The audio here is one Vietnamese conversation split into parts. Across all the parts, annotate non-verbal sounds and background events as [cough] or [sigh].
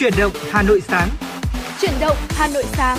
Chuyển động Hà Nội sáng. Chuyển động Hà Nội sáng.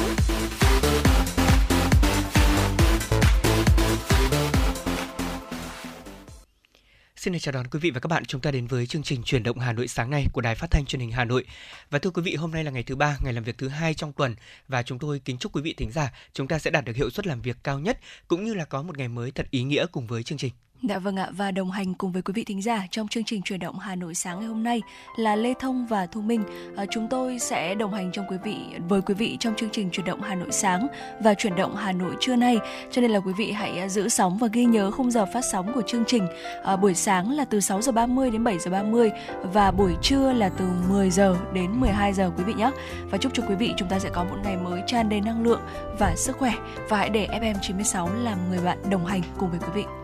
Xin chào đón quý vị và các bạn. Chúng ta đến với chương trình Chuyển động Hà Nội sáng nay của Đài Phát thanh Truyền hình Hà Nội. Và thưa quý vị, hôm nay là ngày thứ ba, ngày làm việc thứ hai trong tuần và chúng tôi kính chúc quý vị thính giả chúng ta sẽ đạt được hiệu suất làm việc cao nhất cũng như là có một ngày mới thật ý nghĩa cùng với chương trình. Dạ vâng ạ và đồng hành cùng với quý vị thính giả trong chương trình chuyển động Hà Nội sáng ngày hôm nay là Lê Thông và Thu Minh. À, chúng tôi sẽ đồng hành trong quý vị với quý vị trong chương trình chuyển động Hà Nội sáng và chuyển động Hà Nội trưa nay. Cho nên là quý vị hãy à, giữ sóng và ghi nhớ khung giờ phát sóng của chương trình. À, buổi sáng là từ 6 giờ 30 đến 7 giờ 30 và buổi trưa là từ 10 giờ đến 12 giờ quý vị nhé. Và chúc cho quý vị chúng ta sẽ có một ngày mới tràn đầy năng lượng và sức khỏe và hãy để FM 96 làm người bạn đồng hành cùng với quý vị.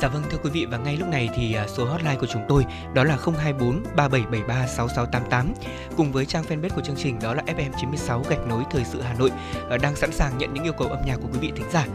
Dạ vâng thưa quý vị và ngay lúc này thì à, số hotline của chúng tôi đó là 024 3773 6688 cùng với trang fanpage của chương trình đó là FM96 gạch nối thời sự Hà Nội à, đang sẵn sàng nhận những yêu cầu âm nhạc của quý vị thính giả.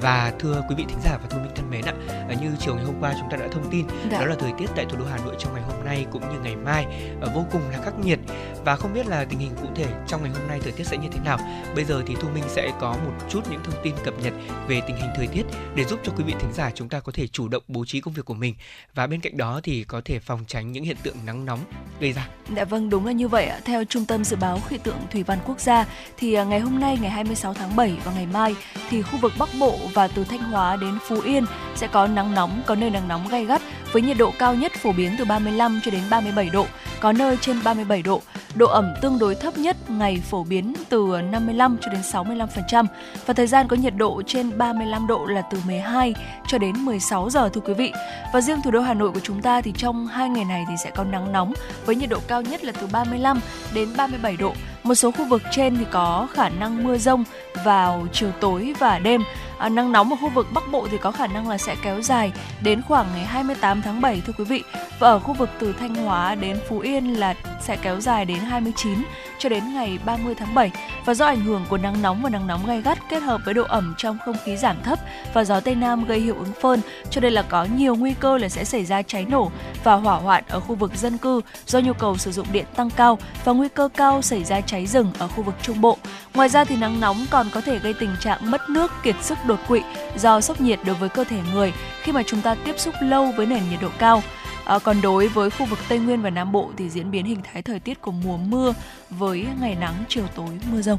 Và thưa quý vị thính giả và thu minh thân mến ạ, à, như chiều ngày hôm qua chúng ta đã thông tin dạ. đó là thời tiết tại thủ đô Hà Nội trong ngày hôm nay cũng như ngày mai vô cùng là khắc nghiệt và không biết là tình hình cụ thể trong ngày hôm nay thời tiết sẽ như thế nào. Bây giờ thì Thu Minh sẽ có một chút những thông tin cập nhật về tình hình thời tiết để giúp cho quý vị thính giả chúng ta có thể chủ động bố trí công việc của mình và bên cạnh đó thì có thể phòng tránh những hiện tượng nắng nóng gây ra. Dạ vâng, đúng là như vậy. Theo Trung tâm Dự báo Khí tượng Thủy văn Quốc gia thì à, ngày hôm nay ngày 26 tháng 7 và ngày mai thì khu vực Bắc Bộ và từ Thanh Hóa đến Phú Yên sẽ có nắng nóng, có nơi nắng nóng gay gắt với nhiệt độ cao nhất phổ biến từ 35 cho đến 37 độ, có nơi trên 37 độ. Độ ẩm tương đối thấp nhất ngày phổ biến từ 55 cho đến 65% và thời gian có nhiệt độ trên 35 độ là từ 12 cho đến 16 giờ thưa quý vị. Và riêng thủ đô Hà Nội của chúng ta thì trong hai ngày này thì sẽ có nắng nóng với nhiệt độ cao nhất là từ 35 đến 37 độ. Một số khu vực trên thì có khả năng mưa rông vào chiều tối và đêm. À, nắng nóng ở khu vực Bắc Bộ thì có khả năng là sẽ kéo dài đến khoảng ngày 28 tháng 7 thưa quý vị. Và ở khu vực từ Thanh Hóa đến Phú Yên là sẽ kéo dài đến 29 cho đến ngày 30 tháng 7 và do ảnh hưởng của nắng nóng và nắng nóng gay gắt kết hợp với độ ẩm trong không khí giảm thấp và gió tây nam gây hiệu ứng phơn cho nên là có nhiều nguy cơ là sẽ xảy ra cháy nổ và hỏa hoạn ở khu vực dân cư do nhu cầu sử dụng điện tăng cao và nguy cơ cao xảy ra cháy rừng ở khu vực trung bộ. Ngoài ra thì nắng nóng còn có thể gây tình trạng mất nước, kiệt sức đột quỵ do sốc nhiệt đối với cơ thể người khi mà chúng ta tiếp xúc lâu với nền nhiệt độ cao. À, còn đối với khu vực Tây Nguyên và Nam Bộ thì diễn biến hình thái thời tiết của mùa mưa với ngày nắng chiều tối mưa rông.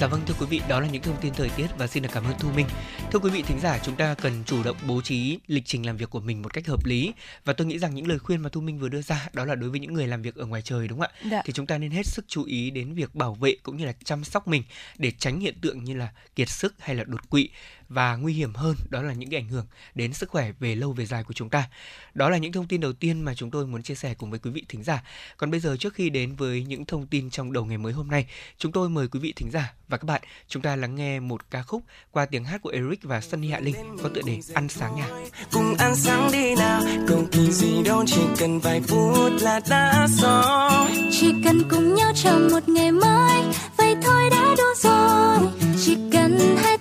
Dạ vâng thưa quý vị, đó là những thông tin thời tiết và xin được cảm ơn Thu Minh. Thưa quý vị thính giả, chúng ta cần chủ động bố trí lịch trình làm việc của mình một cách hợp lý và tôi nghĩ rằng những lời khuyên mà Thu Minh vừa đưa ra đó là đối với những người làm việc ở ngoài trời đúng không ạ? Dạ. Thì chúng ta nên hết sức chú ý đến việc bảo vệ cũng như là chăm sóc mình để tránh hiện tượng như là kiệt sức hay là đột quỵ và nguy hiểm hơn đó là những cái ảnh hưởng đến sức khỏe về lâu về dài của chúng ta. Đó là những thông tin đầu tiên mà chúng tôi muốn chia sẻ cùng với quý vị thính giả. Còn bây giờ trước khi đến với những thông tin trong đầu ngày mới hôm nay, chúng tôi mời quý vị thính giả và các bạn chúng ta lắng nghe một ca khúc qua tiếng hát của Eric và Sunny Hạ Linh có tựa đề Ăn sáng nha. Cùng ăn sáng đi nào, cầu kỳ gì đâu chỉ cần vài phút là đã xong. Chỉ cần cùng nhau chào một ngày mới, vậy thôi đã đủ rồi. Chỉ cần hai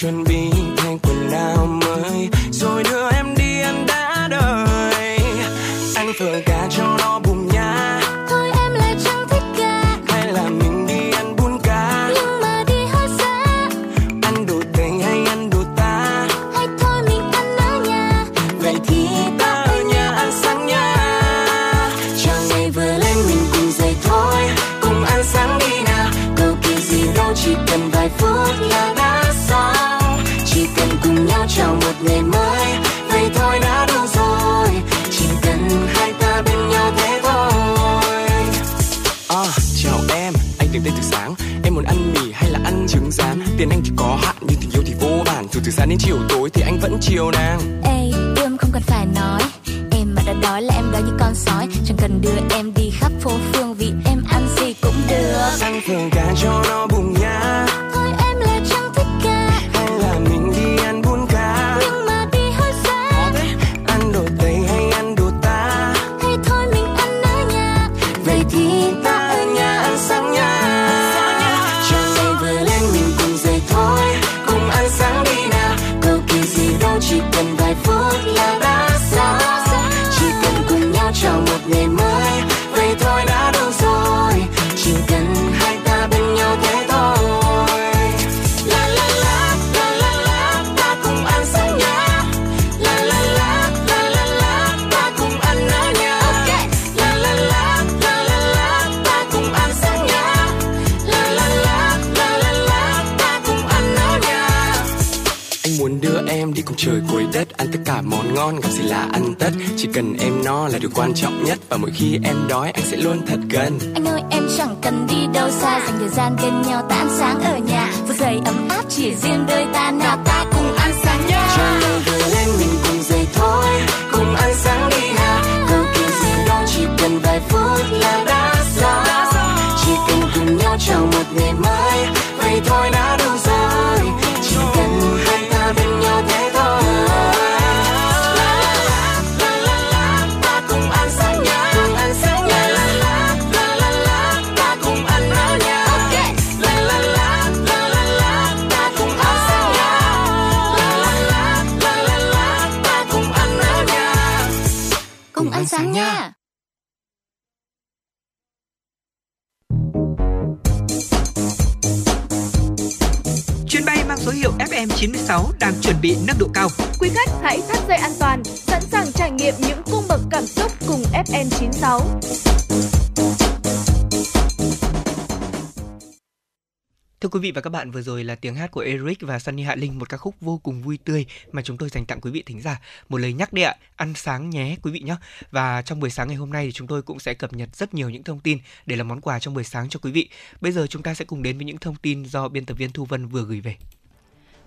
chuẩn bị trời cuối đất ăn tất cả món ngon gặp gì là ăn tất. Chỉ cần em no là điều quan trọng nhất và mỗi khi em đói anh sẽ luôn thật gần. Anh ơi em chẳng cần đi đâu xa dành thời gian bên nhau ta ăn sáng ở nhà. Vừa giày ấm áp chỉ riêng đôi ta nào ta cùng ăn sáng trời nào vừa lên mình cùng dậy thôi cùng ăn sáng đi nào. Cầu kỳ gì đâu chỉ cần vài phút là đã xong chỉ cần cùng nhau chào một ngày FM96 đang chuẩn bị nâng độ cao. Quý khách hãy thắt dây an toàn, sẵn sàng trải nghiệm những cung bậc cảm xúc cùng FN96. Thưa quý vị và các bạn, vừa rồi là tiếng hát của Eric và Sunny Hạ Linh, một ca khúc vô cùng vui tươi mà chúng tôi dành tặng quý vị thính giả. Một lời nhắc đi ạ, ăn sáng nhé quý vị nhé. Và trong buổi sáng ngày hôm nay thì chúng tôi cũng sẽ cập nhật rất nhiều những thông tin để làm món quà trong buổi sáng cho quý vị. Bây giờ chúng ta sẽ cùng đến với những thông tin do biên tập viên Thu Vân vừa gửi về.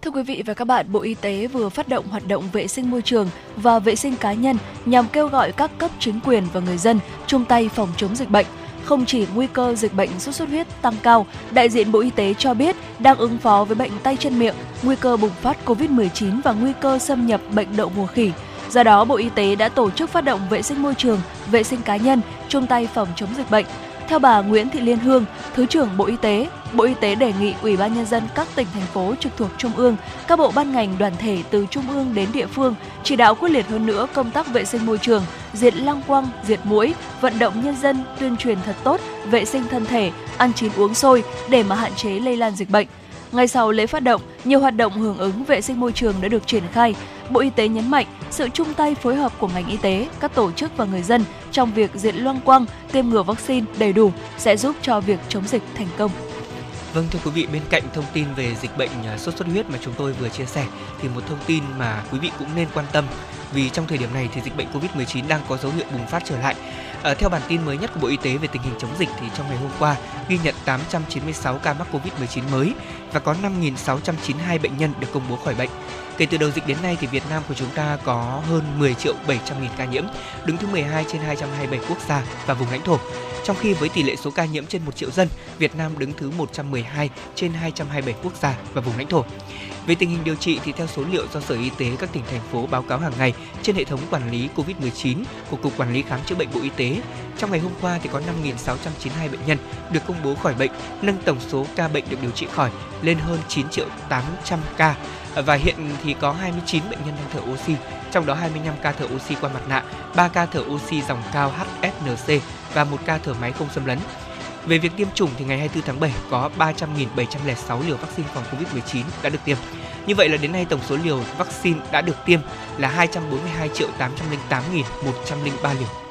Thưa quý vị và các bạn, Bộ Y tế vừa phát động hoạt động vệ sinh môi trường và vệ sinh cá nhân nhằm kêu gọi các cấp chính quyền và người dân chung tay phòng chống dịch bệnh. Không chỉ nguy cơ dịch bệnh sốt xuất huyết tăng cao, đại diện Bộ Y tế cho biết đang ứng phó với bệnh tay chân miệng, nguy cơ bùng phát COVID-19 và nguy cơ xâm nhập bệnh đậu mùa khỉ. Do đó, Bộ Y tế đã tổ chức phát động vệ sinh môi trường, vệ sinh cá nhân, chung tay phòng chống dịch bệnh. Theo bà Nguyễn Thị Liên Hương, Thứ trưởng Bộ Y tế, Bộ Y tế đề nghị Ủy ban nhân dân các tỉnh thành phố trực thuộc trung ương, các bộ ban ngành đoàn thể từ trung ương đến địa phương chỉ đạo quyết liệt hơn nữa công tác vệ sinh môi trường, diệt lăng quăng, diệt muỗi, vận động nhân dân tuyên truyền thật tốt, vệ sinh thân thể, ăn chín uống sôi để mà hạn chế lây lan dịch bệnh. Ngay sau lễ phát động, nhiều hoạt động hưởng ứng vệ sinh môi trường đã được triển khai. Bộ Y tế nhấn mạnh sự chung tay phối hợp của ngành y tế, các tổ chức và người dân trong việc diệt loang quang, tiêm ngừa vaccine đầy đủ sẽ giúp cho việc chống dịch thành công. Vâng thưa quý vị, bên cạnh thông tin về dịch bệnh à, sốt xuất huyết mà chúng tôi vừa chia sẻ thì một thông tin mà quý vị cũng nên quan tâm vì trong thời điểm này thì dịch bệnh Covid-19 đang có dấu hiệu bùng phát trở lại. À, theo bản tin mới nhất của Bộ Y tế về tình hình chống dịch thì trong ngày hôm qua ghi nhận 896 ca mắc Covid-19 mới và có 5.692 bệnh nhân được công bố khỏi bệnh. Kể từ đầu dịch đến nay thì Việt Nam của chúng ta có hơn 10 triệu 700 nghìn ca nhiễm, đứng thứ 12 trên 227 quốc gia và vùng lãnh thổ. Trong khi với tỷ lệ số ca nhiễm trên 1 triệu dân, Việt Nam đứng thứ 112 trên 227 quốc gia và vùng lãnh thổ. Về tình hình điều trị thì theo số liệu do Sở Y tế các tỉnh thành phố báo cáo hàng ngày trên hệ thống quản lý COVID-19 của Cục Quản lý khám chữa bệnh Bộ Y tế, trong ngày hôm qua thì có 5.692 bệnh nhân được công bố khỏi bệnh, nâng tổng số ca bệnh được điều trị khỏi lên hơn 9 triệu 800 ca và hiện thì có 29 bệnh nhân đang thở oxy, trong đó 25 ca thở oxy qua mặt nạ, 3 ca thở oxy dòng cao HFNC và 1 ca thở máy không xâm lấn. Về việc tiêm chủng thì ngày 24 tháng 7 có 300.706 liều vaccine phòng Covid-19 đã được tiêm. Như vậy là đến nay tổng số liều vaccine đã được tiêm là 242 triệu 808.103 liều.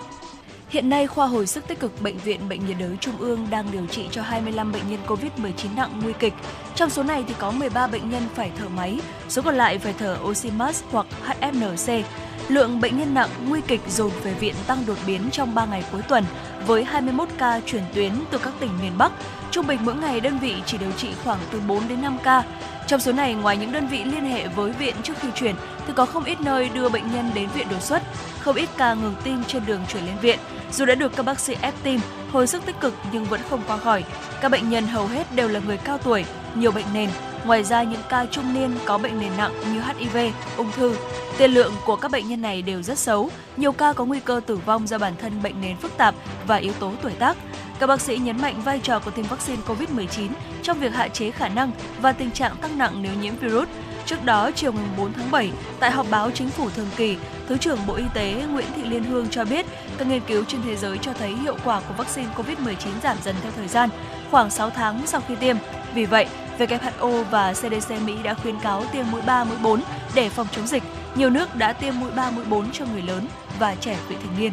Hiện nay, khoa hồi sức tích cực Bệnh viện Bệnh nhiệt đới Trung ương đang điều trị cho 25 bệnh nhân COVID-19 nặng nguy kịch. Trong số này thì có 13 bệnh nhân phải thở máy, số còn lại phải thở oxy mask hoặc HFNC. Lượng bệnh nhân nặng nguy kịch dồn về viện tăng đột biến trong 3 ngày cuối tuần với 21 ca chuyển tuyến từ các tỉnh miền Bắc. Trung bình mỗi ngày đơn vị chỉ điều trị khoảng từ 4 đến 5 ca. Trong số này, ngoài những đơn vị liên hệ với viện trước khi chuyển, thì có không ít nơi đưa bệnh nhân đến viện đột xuất, không ít ca ngừng tim trên đường chuyển lên viện. Dù đã được các bác sĩ ép tim, hồi sức tích cực nhưng vẫn không qua khỏi. Các bệnh nhân hầu hết đều là người cao tuổi, nhiều bệnh nền. Ngoài ra, những ca trung niên có bệnh nền nặng như HIV, ung thư. Tiền lượng của các bệnh nhân này đều rất xấu. Nhiều ca có nguy cơ tử vong do bản thân bệnh nền phức tạp và yếu tố tuổi tác. Các bác sĩ nhấn mạnh vai trò của tiêm vaccine COVID-19 trong việc hạn chế khả năng và tình trạng tăng nặng nếu nhiễm virus. Trước đó, chiều ngày 4 tháng 7, tại họp báo chính phủ thường kỳ, Thứ trưởng Bộ Y tế Nguyễn Thị Liên Hương cho biết các nghiên cứu trên thế giới cho thấy hiệu quả của vaccine COVID-19 giảm dần theo thời gian, khoảng 6 tháng sau khi tiêm. Vì vậy, WHO và CDC Mỹ đã khuyến cáo tiêm mũi 3, mũi 4 để phòng chống dịch. Nhiều nước đã tiêm mũi 3, mũi 4 cho người lớn và trẻ vị thành niên.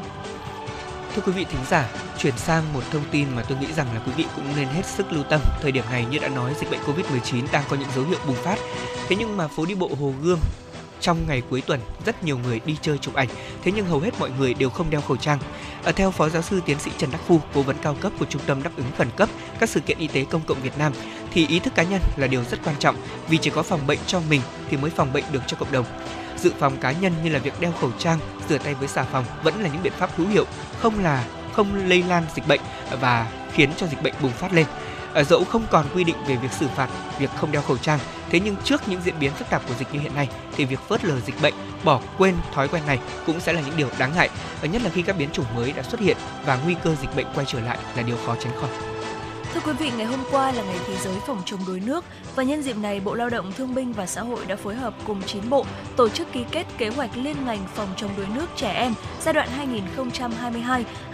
Thưa quý vị thính giả, chuyển sang một thông tin mà tôi nghĩ rằng là quý vị cũng nên hết sức lưu tâm. Thời điểm này như đã nói, dịch bệnh Covid-19 đang có những dấu hiệu bùng phát. Thế nhưng mà phố đi bộ Hồ Gươm trong ngày cuối tuần rất nhiều người đi chơi chụp ảnh, thế nhưng hầu hết mọi người đều không đeo khẩu trang. Ở theo Phó Giáo sư Tiến sĩ Trần Đắc Phu, cố vấn cao cấp của Trung tâm đáp ứng khẩn cấp các sự kiện y tế công cộng Việt Nam, thì ý thức cá nhân là điều rất quan trọng vì chỉ có phòng bệnh cho mình thì mới phòng bệnh được cho cộng đồng. Dự phòng cá nhân như là việc đeo khẩu trang, rửa tay với xà phòng vẫn là những biện pháp hữu hiệu, không là không lây lan dịch bệnh và khiến cho dịch bệnh bùng phát lên. Ở dẫu không còn quy định về việc xử phạt việc không đeo khẩu trang, thế nhưng trước những diễn biến phức tạp của dịch như hiện nay thì việc phớt lờ dịch bệnh, bỏ quên thói quen này cũng sẽ là những điều đáng ngại, ờ, nhất là khi các biến chủng mới đã xuất hiện và nguy cơ dịch bệnh quay trở lại là điều khó tránh khỏi. Thưa quý vị, ngày hôm qua là ngày thế giới phòng chống đuối nước và nhân dịp này Bộ Lao động Thương binh và Xã hội đã phối hợp cùng 9 bộ tổ chức ký kết kế hoạch liên ngành phòng chống đuối nước trẻ em giai đoạn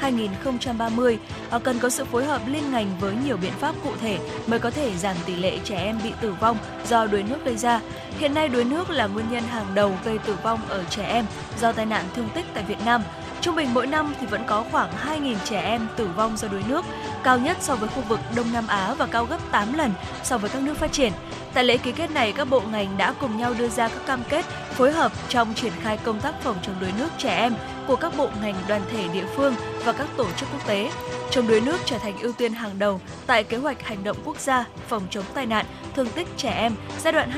2022-2030. À, cần có sự phối hợp liên ngành với nhiều biện pháp cụ thể mới có thể giảm tỷ lệ trẻ em bị tử vong do đuối nước gây ra. Hiện nay đuối nước là nguyên nhân hàng đầu gây tử vong ở trẻ em do tai nạn thương tích tại Việt Nam. Trung bình mỗi năm thì vẫn có khoảng 2.000 trẻ em tử vong do đuối nước, cao nhất so với khu vực Đông Nam Á và cao gấp 8 lần so với các nước phát triển. Tại lễ ký kết này, các bộ ngành đã cùng nhau đưa ra các cam kết phối hợp trong triển khai công tác phòng chống đuối nước trẻ em của các bộ ngành đoàn thể địa phương và các tổ chức quốc tế. Chống đuối nước trở thành ưu tiên hàng đầu tại kế hoạch hành động quốc gia phòng chống tai nạn, thương tích trẻ em giai đoạn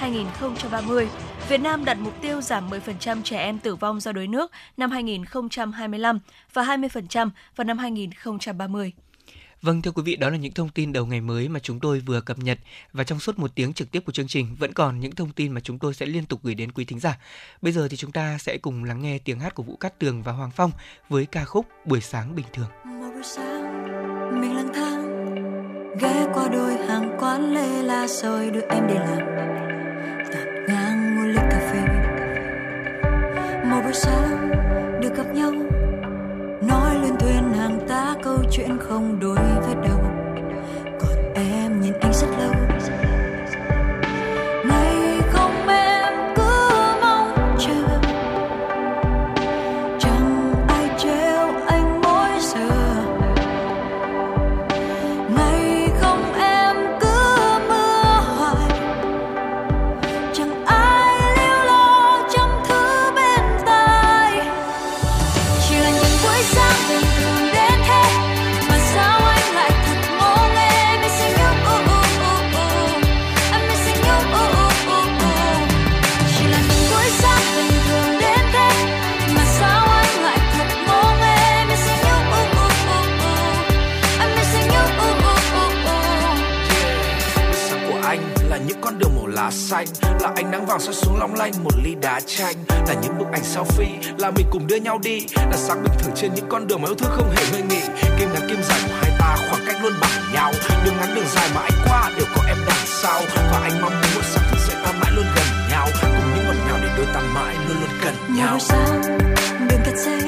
2021-2030 Việt Nam đặt mục tiêu giảm 10% trẻ em tử vong do đuối nước năm 2025 và 20% vào năm 2030. Vâng thưa quý vị, đó là những thông tin đầu ngày mới mà chúng tôi vừa cập nhật và trong suốt một tiếng trực tiếp của chương trình vẫn còn những thông tin mà chúng tôi sẽ liên tục gửi đến quý thính giả. Bây giờ thì chúng ta sẽ cùng lắng nghe tiếng hát của Vũ Cát Tường và Hoàng Phong với ca khúc Buổi sáng bình thường. Một buổi sáng mình lang thang ghé qua đôi hàng quán lê la rồi đưa em đi làm tạt ngang một buổi sáng được gặp nhau xanh. Là ánh nắng vàng soi xuống long lanh một ly đá chanh. Là những bức ảnh selfie là mình cùng đưa nhau đi. Là sáng bình thường trên những con đường mà yêu thương không hề ngơi nghỉ. Kim ngắn kim dài của hai ta khoảng cách luôn bằng nhau. Đường ngắn đường dài mà anh qua đều có em đằng sau. Và anh mong muốn một sáng thức dậy ta mãi luôn gần nhau. Cùng những ngọt ngào để đôi ta mãi luôn luôn gần nhau. sáng đường thật xe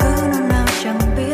cứ nào chẳng biết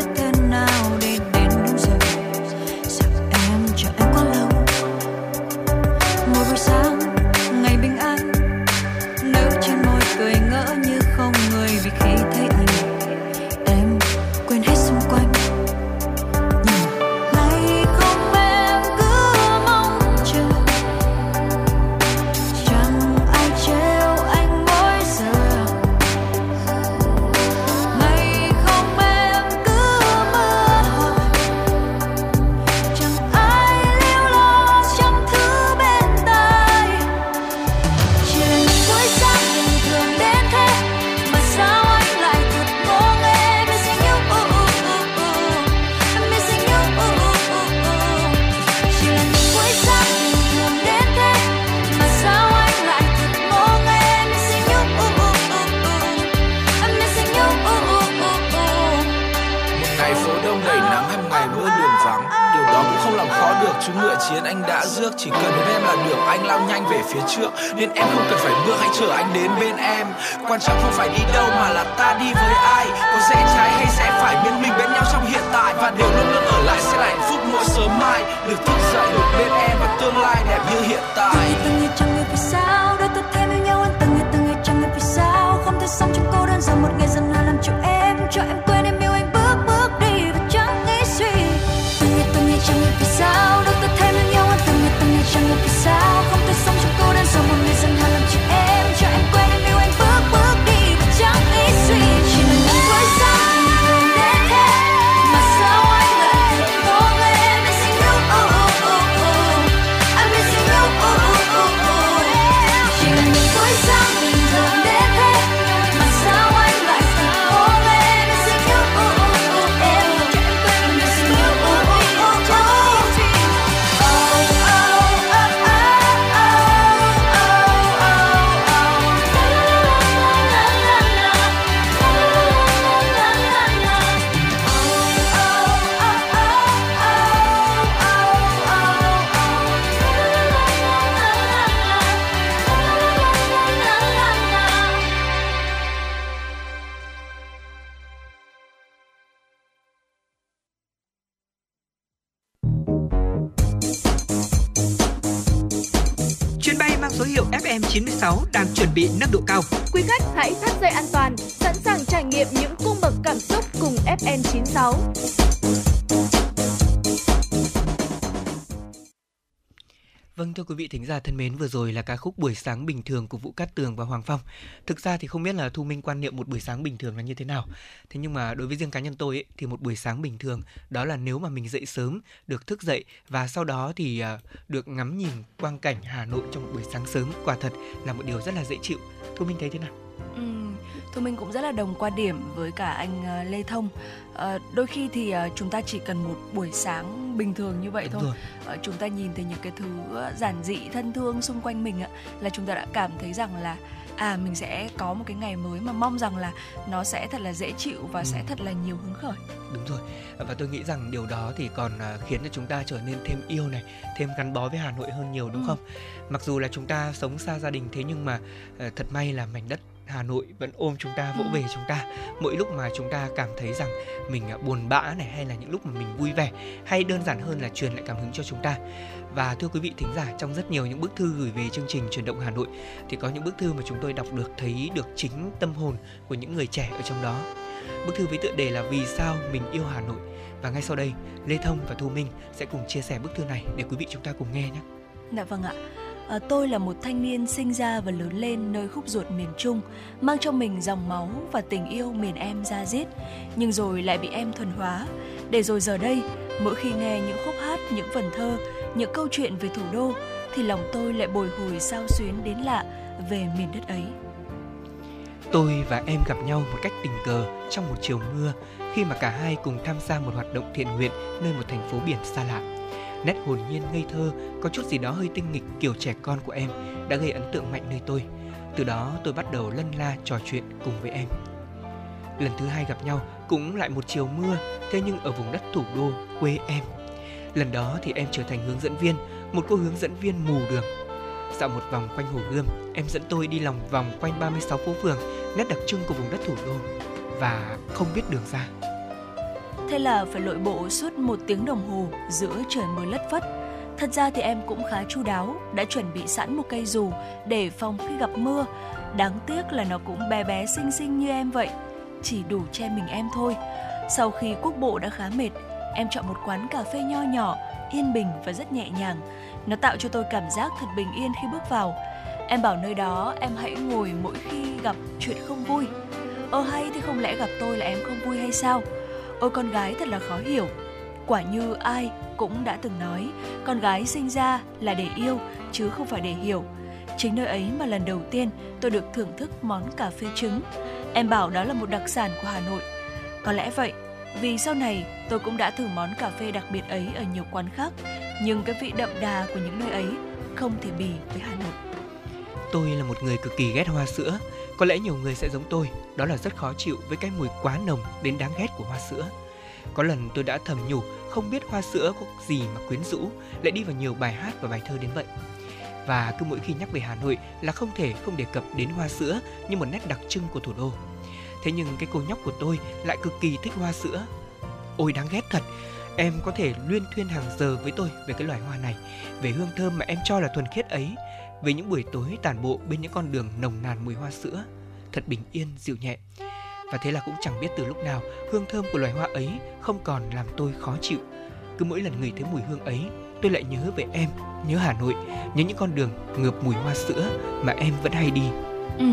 nên em không cần phải bước hãy chờ anh đến bên em. Quan trọng không phải đi đâu mà là ta đi với ai. Có dễ trái hay sẽ phải bên mình bên nhau trong hiện tại. Và điều luôn luôn ở lại sẽ là hạnh phúc mỗi sớm mai. Được thức dậy, được bên em và tương lai đẹp như hiện tại. Tôi từng ngày trong người sao đôi ta thấy thưa quý vị thính giả thân mến, vừa rồi là ca khúc Buổi sáng bình thường của Vũ Cát Tường và Hoàng Phong. Thực ra thì không biết là Thu Minh quan niệm một buổi sáng bình thường là như thế nào. Thế nhưng mà đối với riêng cá nhân tôi ấy, thì một buổi sáng bình thường đó là nếu mà mình dậy sớm, được thức dậy và sau đó thì à, được ngắm nhìn quang cảnh Hà Nội trong một buổi sáng sớm, quả thật là một điều rất là dễ chịu. Thu Minh thấy thế nào? Ừ, Thu Minh cũng rất là đồng quan điểm với cả anh ờ, Lê Thông. Ờ, đôi khi thì ờ, chúng ta chỉ cần một buổi sáng bình thường như vậy Đúng thôi. Ờ, chúng ta nhìn thấy những cái thứ giản dị thân thương xung quanh mình ạ là chúng ta đã cảm thấy rằng là à mình sẽ có một cái ngày mới mà mong rằng là nó sẽ thật là dễ chịu và Ừ. sẽ thật là nhiều hứng khởi. Đúng rồi. Và tôi nghĩ rằng điều đó thì còn à, khiến cho chúng ta trở nên thêm yêu này, thêm gắn bó với Hà Nội hơn nhiều đúng Ừ. không? Mặc dù là chúng ta sống xa gia đình thế nhưng mà à, thật may là mảnh đất Hà Nội vẫn ôm chúng ta, vỗ về chúng ta. Mỗi lúc mà chúng ta cảm thấy rằng mình à, buồn bã này hay là những lúc mà mình vui vẻ hay đơn giản hơn là truyền lại cảm hứng cho chúng ta. Và thưa quý vị thính giả, trong rất nhiều những bức thư gửi về chương trình truyền động Hà Nội thì có những bức thư mà chúng tôi đọc được thấy được chính tâm hồn của những người trẻ ở trong đó. Bức thư với tựa đề là Vì sao mình yêu Hà Nội và ngay sau đây Lê Thông và Thu Minh sẽ cùng chia sẻ bức thư này để quý vị chúng ta cùng nghe nhé. Dạ vâng ạ. À, tôi là một thanh niên sinh ra và lớn lên nơi khúc ruột miền Trung, mang trong mình dòng máu và tình yêu miền em ra diết, nhưng rồi lại bị em thuần hóa. Để rồi giờ đây, mỗi khi nghe những khúc hát, những vần thơ, những câu chuyện về thủ đô, thì lòng tôi lại bồi hồi sao xuyến đến lạ về miền đất ấy. Tôi và em gặp nhau một cách tình cờ trong một chiều mưa khi mà cả hai cùng tham gia một hoạt động thiện nguyện nơi một thành phố biển xa lạ. Nét hồn nhiên ngây thơ, có chút gì đó hơi tinh nghịch kiểu trẻ con của em đã gây ấn tượng mạnh nơi tôi. Từ đó tôi bắt đầu lân la trò chuyện cùng với em. Lần thứ hai gặp nhau cũng lại một chiều mưa, thế nhưng ở vùng đất thủ đô quê em. Lần đó thì em trở thành hướng dẫn viên, một cô hướng dẫn viên mù đường. Dạo một vòng quanh Hồ Gươm, em dẫn tôi đi lòng vòng quanh 36 phố phường, nét đặc trưng của vùng đất thủ đô và không biết đường ra. Thế là phải lội bộ suốt một tiếng đồng hồ giữa trời mưa lất phất. Thật ra thì em cũng khá chu đáo, đã chuẩn bị sẵn một cây dù để phòng khi gặp mưa. Đáng tiếc là nó cũng bé bé xinh xinh như em vậy, chỉ đủ che mình em thôi. Sau khi quốc bộ đã khá mệt, em chọn một quán cà phê nho nhỏ, yên bình và rất nhẹ nhàng. Nó tạo cho tôi cảm giác thật bình yên khi bước vào. Em bảo nơi đó em hãy ngồi mỗi khi gặp chuyện không vui. Ờ hay thì không lẽ gặp tôi là em không vui hay sao? Ôi con gái thật là khó hiểu. Quả như ai cũng đã từng nói, con gái sinh ra là để yêu chứ không phải để hiểu. Chính nơi ấy mà lần đầu tiên tôi được thưởng thức món cà phê trứng. Em bảo đó là một đặc sản của Hà Nội. Có lẽ vậy, vì sau này tôi cũng đã thử món cà phê đặc biệt ấy ở nhiều quán khác, nhưng cái vị đậm đà của những nơi ấy không thể bì với Hà Nội. Tôi là một người cực kỳ ghét hoa sữa. Có lẽ nhiều người sẽ giống tôi, đó là rất khó chịu với cái mùi quá nồng đến đáng ghét của hoa sữa. Có lần tôi đã thầm nhủ không biết hoa sữa có gì mà quyến rũ, lại đi vào nhiều bài hát và bài thơ đến vậy. Và cứ mỗi khi nhắc về Hà Nội là không thể không đề cập đến hoa sữa như một nét đặc trưng của thủ đô. Thế nhưng cái cô nhóc của tôi lại cực kỳ thích hoa sữa. Ôi đáng ghét thật, em có thể luyên thuyên hàng giờ với tôi về cái loài hoa này, về hương thơm mà em cho là thuần khiết ấy, về những buổi tối tản bộ bên những con đường nồng nàn mùi hoa sữa, thật bình yên dịu nhẹ. Và thế là cũng chẳng biết từ lúc nào hương thơm của loài hoa ấy không còn làm tôi khó chịu. Cứ mỗi lần ngửi thấy mùi hương ấy, tôi lại nhớ về em, nhớ Hà Nội, nhớ những con đường ngược mùi hoa sữa mà em vẫn hay đi. Ừ,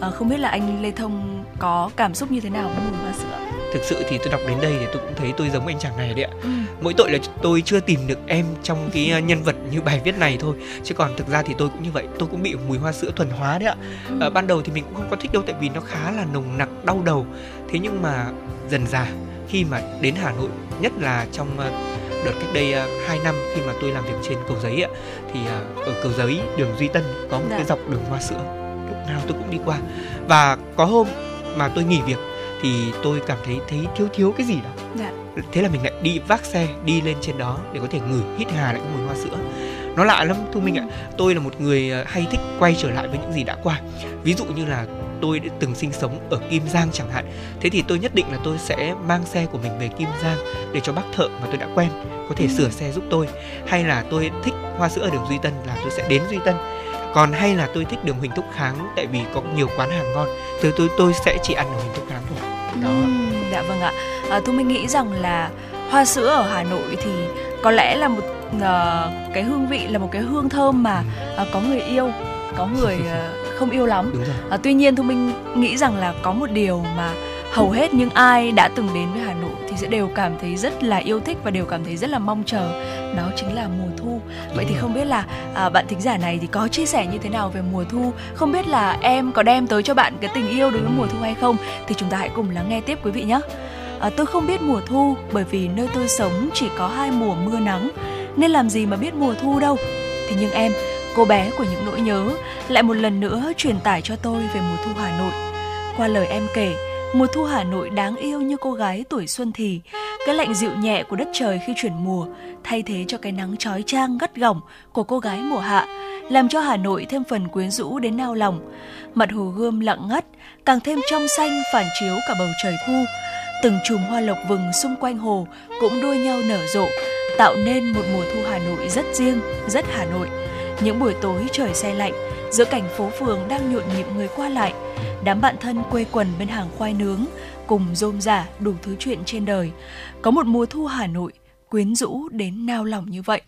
à, không biết là anh Lê Thông có cảm xúc như thế nào với mùi hoa sữa? Thực sự thì tôi đọc đến đây thì tôi cũng thấy tôi giống anh chàng này đấy ạ. Ừ. Mỗi tội là tôi chưa tìm được em trong cái uh, nhân vật như bài viết này thôi. Chứ còn thực ra thì tôi cũng như vậy, tôi cũng bị mùi hoa sữa thuần hóa đấy ạ. Ừ. Ờ, ban đầu thì mình cũng không có thích đâu tại vì nó khá là nồng nặc đau đầu. Thế nhưng mà dần dà khi mà đến Hà Nội, nhất là trong uh, đợt cách đây uh, 2 năm khi mà tôi làm việc trên cầu giấy ạ thì uh, ở cầu giấy đường Duy Tân có một Dạ. cái dọc đường hoa sữa lúc nào tôi cũng đi qua và có hôm mà tôi nghỉ việc thì tôi cảm thấy thấy thiếu thiếu cái gì đó. Dạ. thế là mình lại đi vác xe đi lên trên đó để có thể ngửi hít hà lại cái mùi hoa sữa. Nó lạ lắm thu minh ạ. Tôi là một người ờ, hay thích quay trở lại với những gì đã qua. Ví dụ như là tôi đã từng sinh sống ở Kim Giang chẳng hạn. Thế thì tôi nhất định là tôi sẽ mang xe của mình về Kim Giang để cho bác thợ mà tôi đã quen có thể Ừ. sửa xe giúp tôi. Hay là tôi thích hoa sữa ở đường Duy Tân là tôi sẽ đến Duy Tân. Còn hay là tôi thích đường Huỳnh Thúc Kháng tại vì có nhiều quán hàng ngon. Tôi tôi tôi sẽ chỉ ăn đường Huỳnh Thúc Kháng thôi đó. Ừm, dạ vâng ạ. À, thu minh nghĩ rằng là hoa sữa ở hà nội thì có lẽ là một ờ, cái hương vị là một cái hương thơm mà ờ, có người yêu có người ờ, [laughs] không yêu lắm. À, tuy nhiên thu minh nghĩ rằng là có một điều mà hầu hết những ai đã từng đến với Hà Nội thì sẽ đều cảm thấy rất là yêu thích và đều cảm thấy rất là mong chờ. Đó chính là mùa thu. Vậy thì không biết là à, bạn thính giả này thì có chia sẻ như thế nào về mùa thu? Không biết là em có đem tới cho bạn cái tình yêu đối với mùa thu hay không? Thì chúng ta hãy cùng lắng nghe tiếp quý vị nhé. À, tôi không biết mùa thu bởi vì nơi tôi sống chỉ có hai mùa mưa nắng. Nên làm gì mà biết mùa thu đâu? Thế nhưng em cô bé của những nỗi nhớ lại một lần nữa truyền tải cho tôi về mùa thu Hà Nội. Qua lời em kể, mùa thu Hà Nội đáng yêu như cô gái tuổi xuân thì, cái lạnh dịu nhẹ của đất trời khi chuyển mùa thay thế cho cái nắng chói chang gắt gỏng của cô gái mùa hạ, làm cho Hà Nội thêm phần quyến rũ đến nao lòng. Mặt hồ gươm lặng ngắt, càng thêm trong xanh phản chiếu cả bầu trời thu. Từng chùm hoa lộc vừng xung quanh hồ cũng đua nhau nở rộ, tạo nên một mùa thu Hà Nội rất riêng, rất Hà Nội. Những buổi tối trời se lạnh, giữa cảnh phố phường đang nhộn nhịp người qua lại, đám bạn thân quê quần bên hàng khoai nướng, cùng rôm rả đủ thứ chuyện trên đời. Có một mùa thu Hà Nội quyến rũ đến nao lòng như vậy.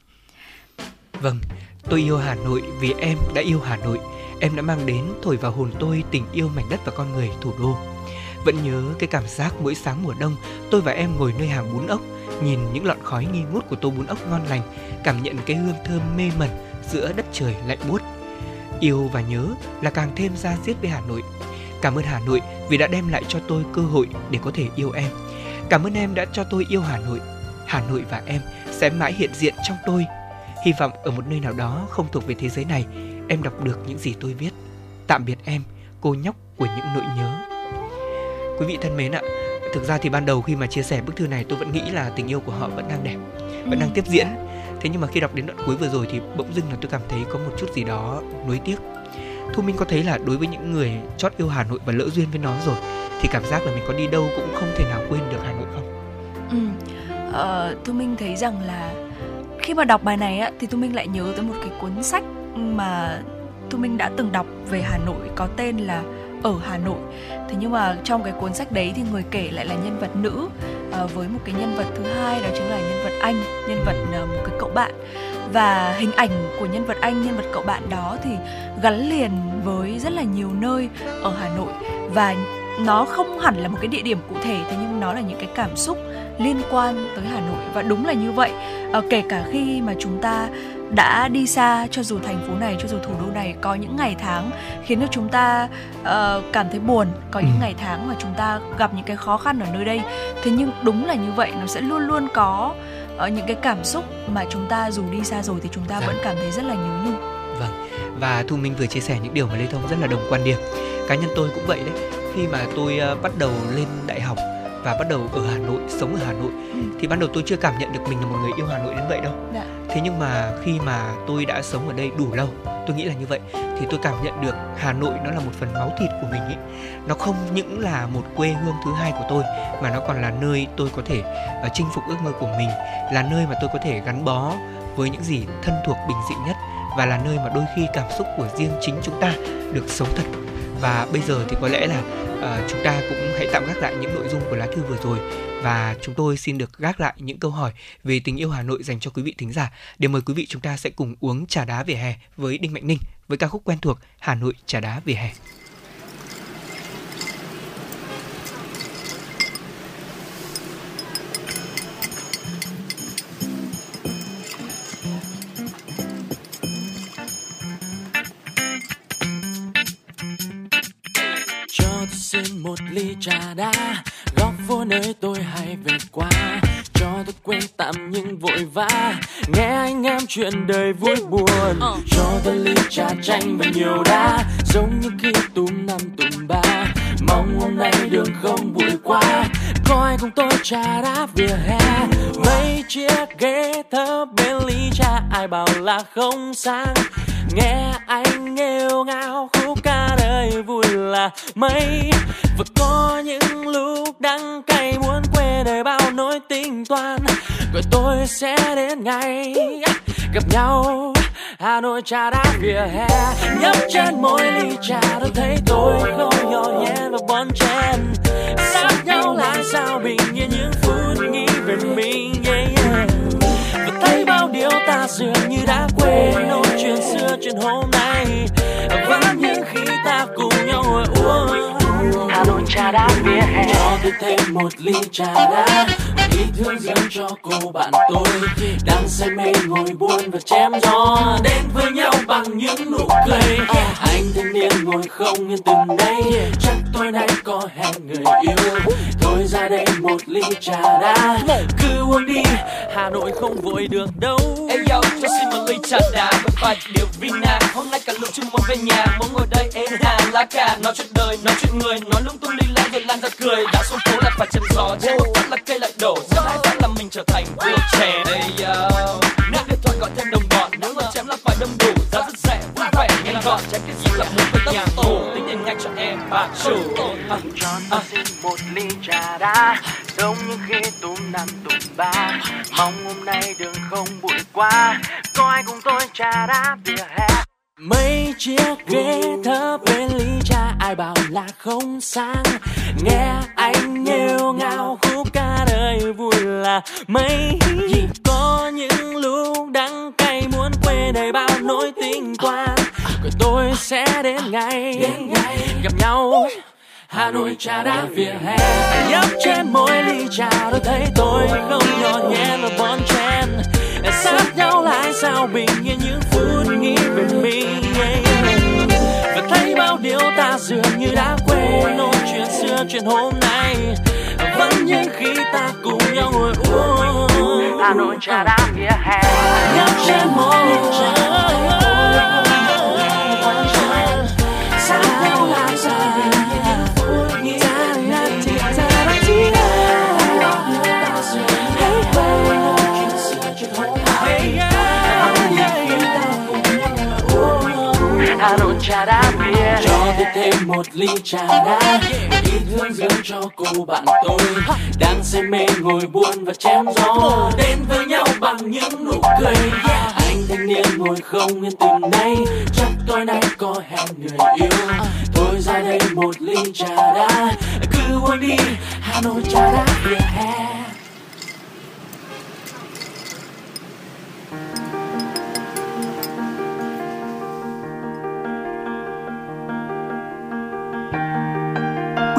Vâng, tôi yêu Hà Nội vì em đã yêu Hà Nội. Em đã mang đến thổi vào hồn tôi tình yêu mảnh đất và con người thủ đô. Vẫn nhớ cái cảm giác mỗi sáng mùa đông, tôi và em ngồi nơi hàng bún ốc, nhìn những lọn khói nghi ngút của tô bún ốc ngon lành, cảm nhận cái hương thơm mê mẩn giữa đất trời lạnh buốt. Yêu và nhớ là càng thêm ra diết với Hà Nội. Cảm ơn Hà Nội vì đã đem lại cho tôi cơ hội để có thể yêu em. Cảm ơn em đã cho tôi yêu Hà Nội. Hà Nội và em sẽ mãi hiện diện trong tôi. Hy vọng ở một nơi nào đó không thuộc về thế giới này, em đọc được những gì tôi viết. Tạm biệt em, cô nhóc của những nỗi nhớ. Quý vị thân mến ạ, thực ra thì ban đầu khi mà chia sẻ bức thư này tôi vẫn nghĩ là tình yêu của họ vẫn đang đẹp, vẫn đang tiếp diễn. Thế nhưng mà khi đọc đến đoạn cuối vừa rồi thì bỗng dưng là tôi cảm thấy có một chút gì đó nuối tiếc. Thu Minh có thấy là đối với những người chót yêu Hà Nội và lỡ duyên với nó rồi thì cảm giác là mình có đi đâu cũng không thể nào quên được Hà Nội không? Ừ. Ờ, Thu Minh thấy rằng là khi mà đọc bài này á, thì Thu Minh lại nhớ tới một cái cuốn sách mà Thu Minh đã từng đọc về Hà Nội có tên là ở Hà Nội. Thế nhưng mà trong cái cuốn sách đấy thì người kể lại là nhân vật nữ Ờ, với một cái nhân vật thứ hai đó chính là nhân vật anh, nhân vật ờ, một cái cậu bạn. Và hình ảnh của nhân vật anh, nhân vật cậu bạn đó thì gắn liền với rất là nhiều nơi ở Hà Nội. Và nó không hẳn là một cái địa điểm cụ thể thế nhưng nó là những cái cảm xúc liên quan tới Hà Nội. Và đúng là như vậy. À, kể cả khi mà chúng ta đã đi xa cho dù thành phố này cho dù thủ đô này có những ngày tháng khiến cho chúng ta uh, cảm thấy buồn có những Ừ. ngày tháng mà chúng ta gặp những cái khó khăn ở nơi đây thế nhưng đúng là như vậy nó sẽ luôn luôn có uh, những cái cảm xúc mà chúng ta dù đi xa rồi thì chúng ta Dạ. vẫn cảm thấy rất là nhớ nhung Vâng, và Thu Minh vừa chia sẻ những điều mà Lê Thông rất là đồng quan điểm. Cá nhân tôi cũng vậy đấy. Khi mà tôi ờ, bắt đầu lên đại học và bắt đầu ở Hà Nội, sống ở Hà Nội Ừ. thì ban đầu tôi chưa cảm nhận được mình là một người yêu Hà Nội đến vậy đâu. Dạ. Thế nhưng mà khi mà tôi đã sống ở đây đủ lâu, tôi nghĩ là như vậy thì tôi cảm nhận được Hà Nội nó là một phần máu thịt của mình ấy. Nó không những là một quê hương thứ hai của tôi mà nó còn là nơi tôi có thể ờ, chinh phục ước mơ của mình, là nơi mà tôi có thể gắn bó với những gì thân thuộc bình dị nhất và là nơi mà đôi khi cảm xúc của riêng chính chúng ta được sống thật và bây giờ thì có lẽ là uh, chúng ta cũng hãy tạm gác lại những nội dung của lá thư vừa rồi và chúng tôi xin được gác lại những câu hỏi về tình yêu Hà Nội dành cho quý vị thính giả để mời quý vị chúng ta sẽ cùng uống trà đá vỉa hè với Đinh Mạnh Ninh với ca khúc quen thuộc Hà Nội trà đá vỉa hè. Xin một ly trà đá. Góc phố nơi tôi hay về qua. Cho tôi quên tạm những vội vã. Nghe anh em chuyện đời vui buồn. Cho tôi ly trà chanh và nhiều đá. Giống như khi túm năm túm ba. Mong hôm nay đường không bụi quá. Có ai cùng tôi trà đá vỉa hè? Mấy chiếc ghế thơ bên ly trà. Ai bảo là không sang nghe anh nghêu ngao khúc ca đời vui là mấy. Và có những lúc đắng cay muốn quên đời bao nỗi tính toán. Rồi tôi sẽ đến ngày gặp nhau Hà Nội trà đá vỉa hè. Nhấp trên môi ly trà tôi thấy tôi không nhỏ nhẹ và bon chen. Sát nhau lại sao bình yên những phút nghĩ về mình yeah, yeah. và thấy bao điều ta dường như đã quên. nỗi chuyện xưa chuyện hôm nay. Vẫn những khi ta cùng nhau ngồi uống trà đá vỉa hè. Cho tôi thêm một ly trà đá. Ý thương dâng cho cô bạn tôi. Đang say mê ngồi buồn và chém gió. Đến với nhau bằng những nụ cười. Anh thanh niên ngồi không yên từng đây chắc tôi nay có hẹn người yêu. Thôi ra đây một ly trà đá. Cứ uống đi hà nội không vội được đâu. Hey yo, cho xin một ly trà đá với vài điều vina. Hôm nay cả lũ chung muốn về nhà, muốn ngồi đây êm hà lá cà. Nói chuyện đời, nói chuyện người, nói lung tung ly lan rồi lan ra cười Đã xuống phố lại phải chân gió, trên một phát là cây lại đổ Giờ hai phát là mình trở thành vua trẻ. Hey yo, nếu điện thoại gọi thêm đồng bọn Nếu mà chém là phải đông đủ, giá rất rẻ, vui vẻ, nhanh gọn. Chém cái gì là muốn về nhà tù, tính tiền nhanh cho em bà chủ. À, cho tôi xin một ly trà đá giống như khi tụm năm tụm ba. Mong hôm nay đường không bụi quá có ai cùng tôi trà đá vỉa hè mấy chiếc ghế thấp bên ly trà ai bảo là không sang nghe anh nghêu ngao khúc ca đời vui là mấy. Có những lúc đắng cay muốn quên đầy bao nỗi tình qua rồi tôi sẽ đến ngày gặp nhau. Hà Nội trà đá vỉa hè. Nhấp trên môi ly trà tôi thấy tôi không nhỏ nhẹ và bon chen sát nhau lại sao? Bình yên những phút nghĩ về mình và thấy bao điều ta dường như đã quên. Nỗi chuyện xưa chuyện hôm nay vẫn như khi ta cùng nhau ngồi uống. Hà Nội trà đá vỉa hè. Nhấp trên môi thêm một ly trà đá. Ý thương dưỡng cho cô bạn tôi. Đang say mê ngồi buồn và chém gió. Đến với nhau bằng những nụ cười anh thanh niên ngồi không yên từ nay. Chắc tối nay có hẹn người yêu. Thôi ra đây một ly trà đá. Cứ uống đi, Hà Nội trà đá vỉa hè.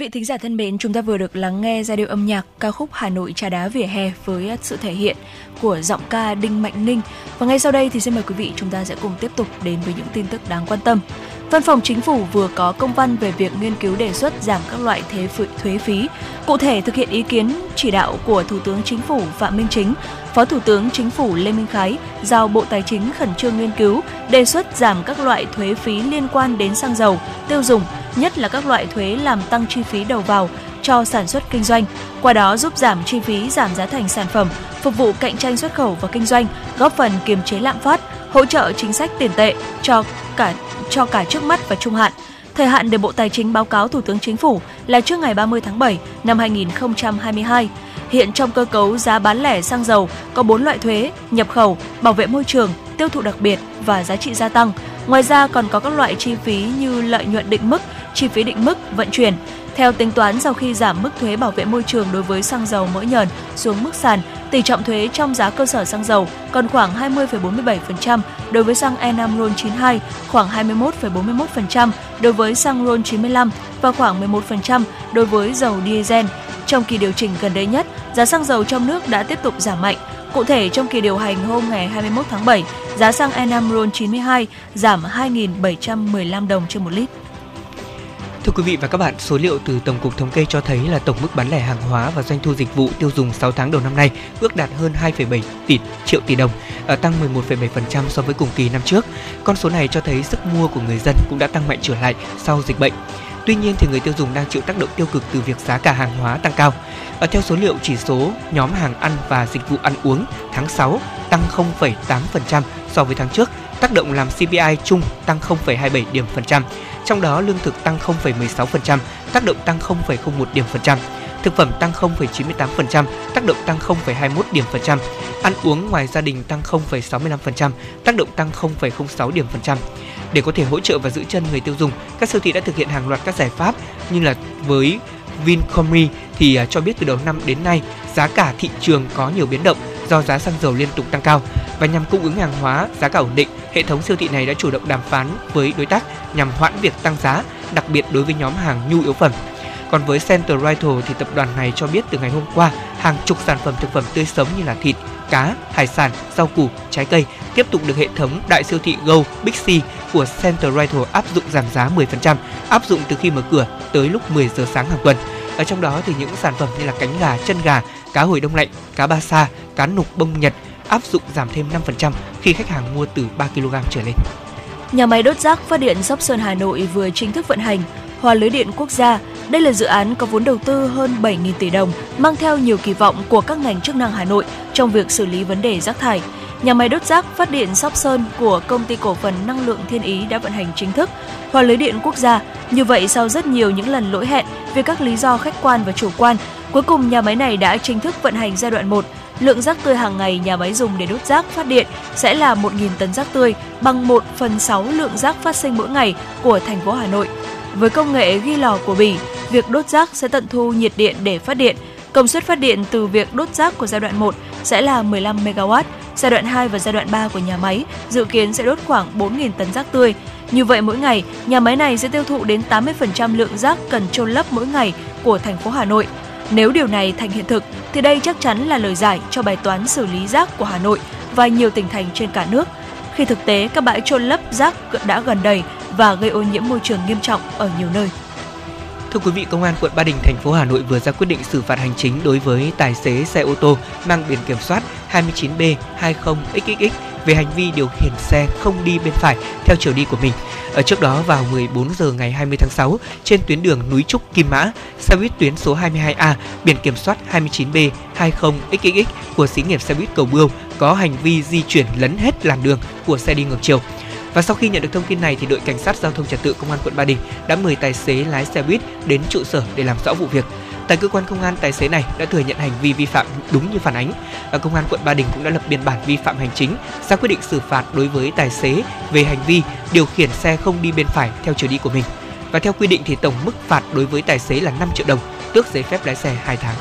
vị thính giả thân mến, chúng ta vừa được lắng nghe giai điệu âm nhạc ca khúc Hà Nội trà đá vỉa hè với sự thể hiện của giọng ca Đinh Mạnh Ninh. Và ngay sau đây thì xin mời quý vị chúng ta sẽ cùng tiếp tục đến với những tin tức đáng quan tâm. Văn phòng Chính phủ vừa có công văn về việc nghiên cứu đề xuất giảm các loại thế phụ, thuế phí. Cụ thể thực hiện ý kiến chỉ đạo của Thủ tướng Chính phủ Phạm Minh Chính, Phó Thủ tướng Chính phủ Lê Minh Khái giao Bộ Tài chính khẩn trương nghiên cứu đề xuất giảm các loại thuế phí liên quan đến xăng dầu, tiêu dùng, nhất là các loại thuế làm tăng chi phí đầu vào cho sản xuất kinh doanh, qua đó giúp giảm chi phí, giảm giá thành sản phẩm, phục vụ cạnh tranh xuất khẩu và kinh doanh, góp phần kiềm chế lạm phát, hỗ trợ chính sách tiền tệ cho cả cho cả trước mắt và trung hạn. Thời hạn để Bộ Tài chính báo cáo Thủ tướng Chính phủ là trước ngày 30 tháng 7 năm 2022. Hiện trong cơ cấu giá bán lẻ xăng dầu có 4 loại thuế: nhập khẩu, bảo vệ môi trường, tiêu thụ đặc biệt và giá trị gia tăng. Ngoài ra còn có các loại chi phí như lợi nhuận định mức, chi phí định mức, vận chuyển. Theo tính toán sau khi giảm mức thuế bảo vệ môi trường đối với xăng dầu mỡ nhờn xuống mức sàn, tỷ trọng thuế trong giá cơ sở xăng dầu còn khoảng 20,47% đối với xăng E5 RON92, khoảng 21,41% đối với xăng RON95 và khoảng 11% đối với dầu diesel. Trong kỳ điều chỉnh gần đây nhất, giá xăng dầu trong nước đã tiếp tục giảm mạnh. Cụ thể, trong kỳ điều hành hôm ngày 21 tháng 7, giá xăng E5 RON92 giảm 2.715 đồng trên một lít. Thưa quý vị và các bạn, số liệu từ Tổng cục Thống kê cho thấy là tổng mức bán lẻ hàng hóa và doanh thu dịch vụ tiêu dùng 6 tháng đầu năm nay ước đạt hơn 2,7 tỷ triệu tỷ đồng, à, tăng 11,7% so với cùng kỳ năm trước. Con số này cho thấy sức mua của người dân cũng đã tăng mạnh trở lại sau dịch bệnh. Tuy nhiên thì người tiêu dùng đang chịu tác động tiêu cực từ việc giá cả hàng hóa tăng cao. Ở theo số liệu chỉ số nhóm hàng ăn và dịch vụ ăn uống tháng 6 tăng 0,8% so với tháng trước, tác động làm CPI chung tăng 0,27 điểm phần trăm. Trong đó lương thực tăng 0,16%, tác động tăng 0,01 điểm phần trăm. Thực phẩm tăng 0,98%, tác động tăng 0,21 điểm phần trăm. Ăn uống ngoài gia đình tăng 0,65%, tác động tăng 0,06 điểm phần trăm. Để có thể hỗ trợ và giữ chân người tiêu dùng, các siêu thị đã thực hiện hàng loạt các giải pháp như là với Vincomri thì à, cho biết từ đầu năm đến nay giá cả thị trường có nhiều biến động do giá xăng dầu liên tục tăng cao và nhằm cung ứng hàng hóa giá cả ổn định, hệ thống siêu thị này đã chủ động đàm phán với đối tác nhằm hoãn việc tăng giá, đặc biệt đối với nhóm hàng nhu yếu phẩm. Còn với Center Vital thì tập đoàn này cho biết từ ngày hôm qua, hàng chục sản phẩm thực phẩm tươi sống như là thịt, cá, hải sản, rau củ, trái cây tiếp tục được hệ thống đại siêu thị Go Big C của Center Vital áp dụng giảm giá 10%, áp dụng từ khi mở cửa tới lúc 10 giờ sáng hàng tuần. Ở trong đó thì những sản phẩm như là cánh gà, chân gà, cá hồi đông lạnh, cá ba sa, cá nục bông Nhật áp dụng giảm thêm 5% khi khách hàng mua từ 3 kg trở lên. Nhà máy đốt rác phát điện Sóc Sơn Hà Nội vừa chính thức vận hành. Hòa lưới điện quốc gia, đây là dự án có vốn đầu tư hơn 7.000 tỷ đồng, mang theo nhiều kỳ vọng của các ngành chức năng Hà Nội trong việc xử lý vấn đề rác thải. Nhà máy đốt rác phát điện Sóc Sơn của công ty cổ phần năng lượng Thiên Ý đã vận hành chính thức. Hòa lưới điện quốc gia, như vậy sau rất nhiều những lần lỗi hẹn vì các lý do khách quan và chủ quan, cuối cùng nhà máy này đã chính thức vận hành giai đoạn 1 lượng rác tươi hàng ngày nhà máy dùng để đốt rác phát điện sẽ là 1.000 tấn rác tươi, bằng 1 phần 6 lượng rác phát sinh mỗi ngày của thành phố Hà Nội. Với công nghệ ghi lò của Bỉ, việc đốt rác sẽ tận thu nhiệt điện để phát điện. Công suất phát điện từ việc đốt rác của giai đoạn 1 sẽ là 15 MW, giai đoạn 2 và giai đoạn 3 của nhà máy dự kiến sẽ đốt khoảng 4.000 tấn rác tươi. Như vậy mỗi ngày, nhà máy này sẽ tiêu thụ đến 80% lượng rác cần chôn lấp mỗi ngày của thành phố Hà Nội. Nếu điều này thành hiện thực, thì đây chắc chắn là lời giải cho bài toán xử lý rác của Hà Nội và nhiều tỉnh thành trên cả nước. Khi thực tế, các bãi chôn lấp rác đã gần đầy và gây ô nhiễm môi trường nghiêm trọng ở nhiều nơi. Thưa quý vị, Công an quận Ba Đình, thành phố Hà Nội vừa ra quyết định xử phạt hành chính đối với tài xế xe ô tô mang biển kiểm soát 29B 20xxx về hành vi điều khiển xe không đi bên phải theo chiều đi của mình. Ở trước đó vào 14 giờ ngày 20 tháng 6, trên tuyến đường núi Trúc Kim Mã, xe buýt tuyến số 22A biển kiểm soát 29B 20xxx của xí nghiệp xe buýt Cầu Bươu có hành vi di chuyển lấn hết làn đường của xe đi ngược chiều. Và sau khi nhận được thông tin này thì đội cảnh sát giao thông trật tự công an quận Ba Đình đã mời tài xế lái xe buýt đến trụ sở để làm rõ vụ việc. Tại cơ quan công an, tài xế này đã thừa nhận hành vi vi phạm đúng như phản ánh. Và công an quận Ba Đình cũng đã lập biên bản vi phạm hành chính, ra quyết định xử phạt đối với tài xế về hành vi điều khiển xe không đi bên phải theo chiều đi của mình. Và theo quy định thì tổng mức phạt đối với tài xế là 5 triệu đồng, tước giấy phép lái xe 2 tháng.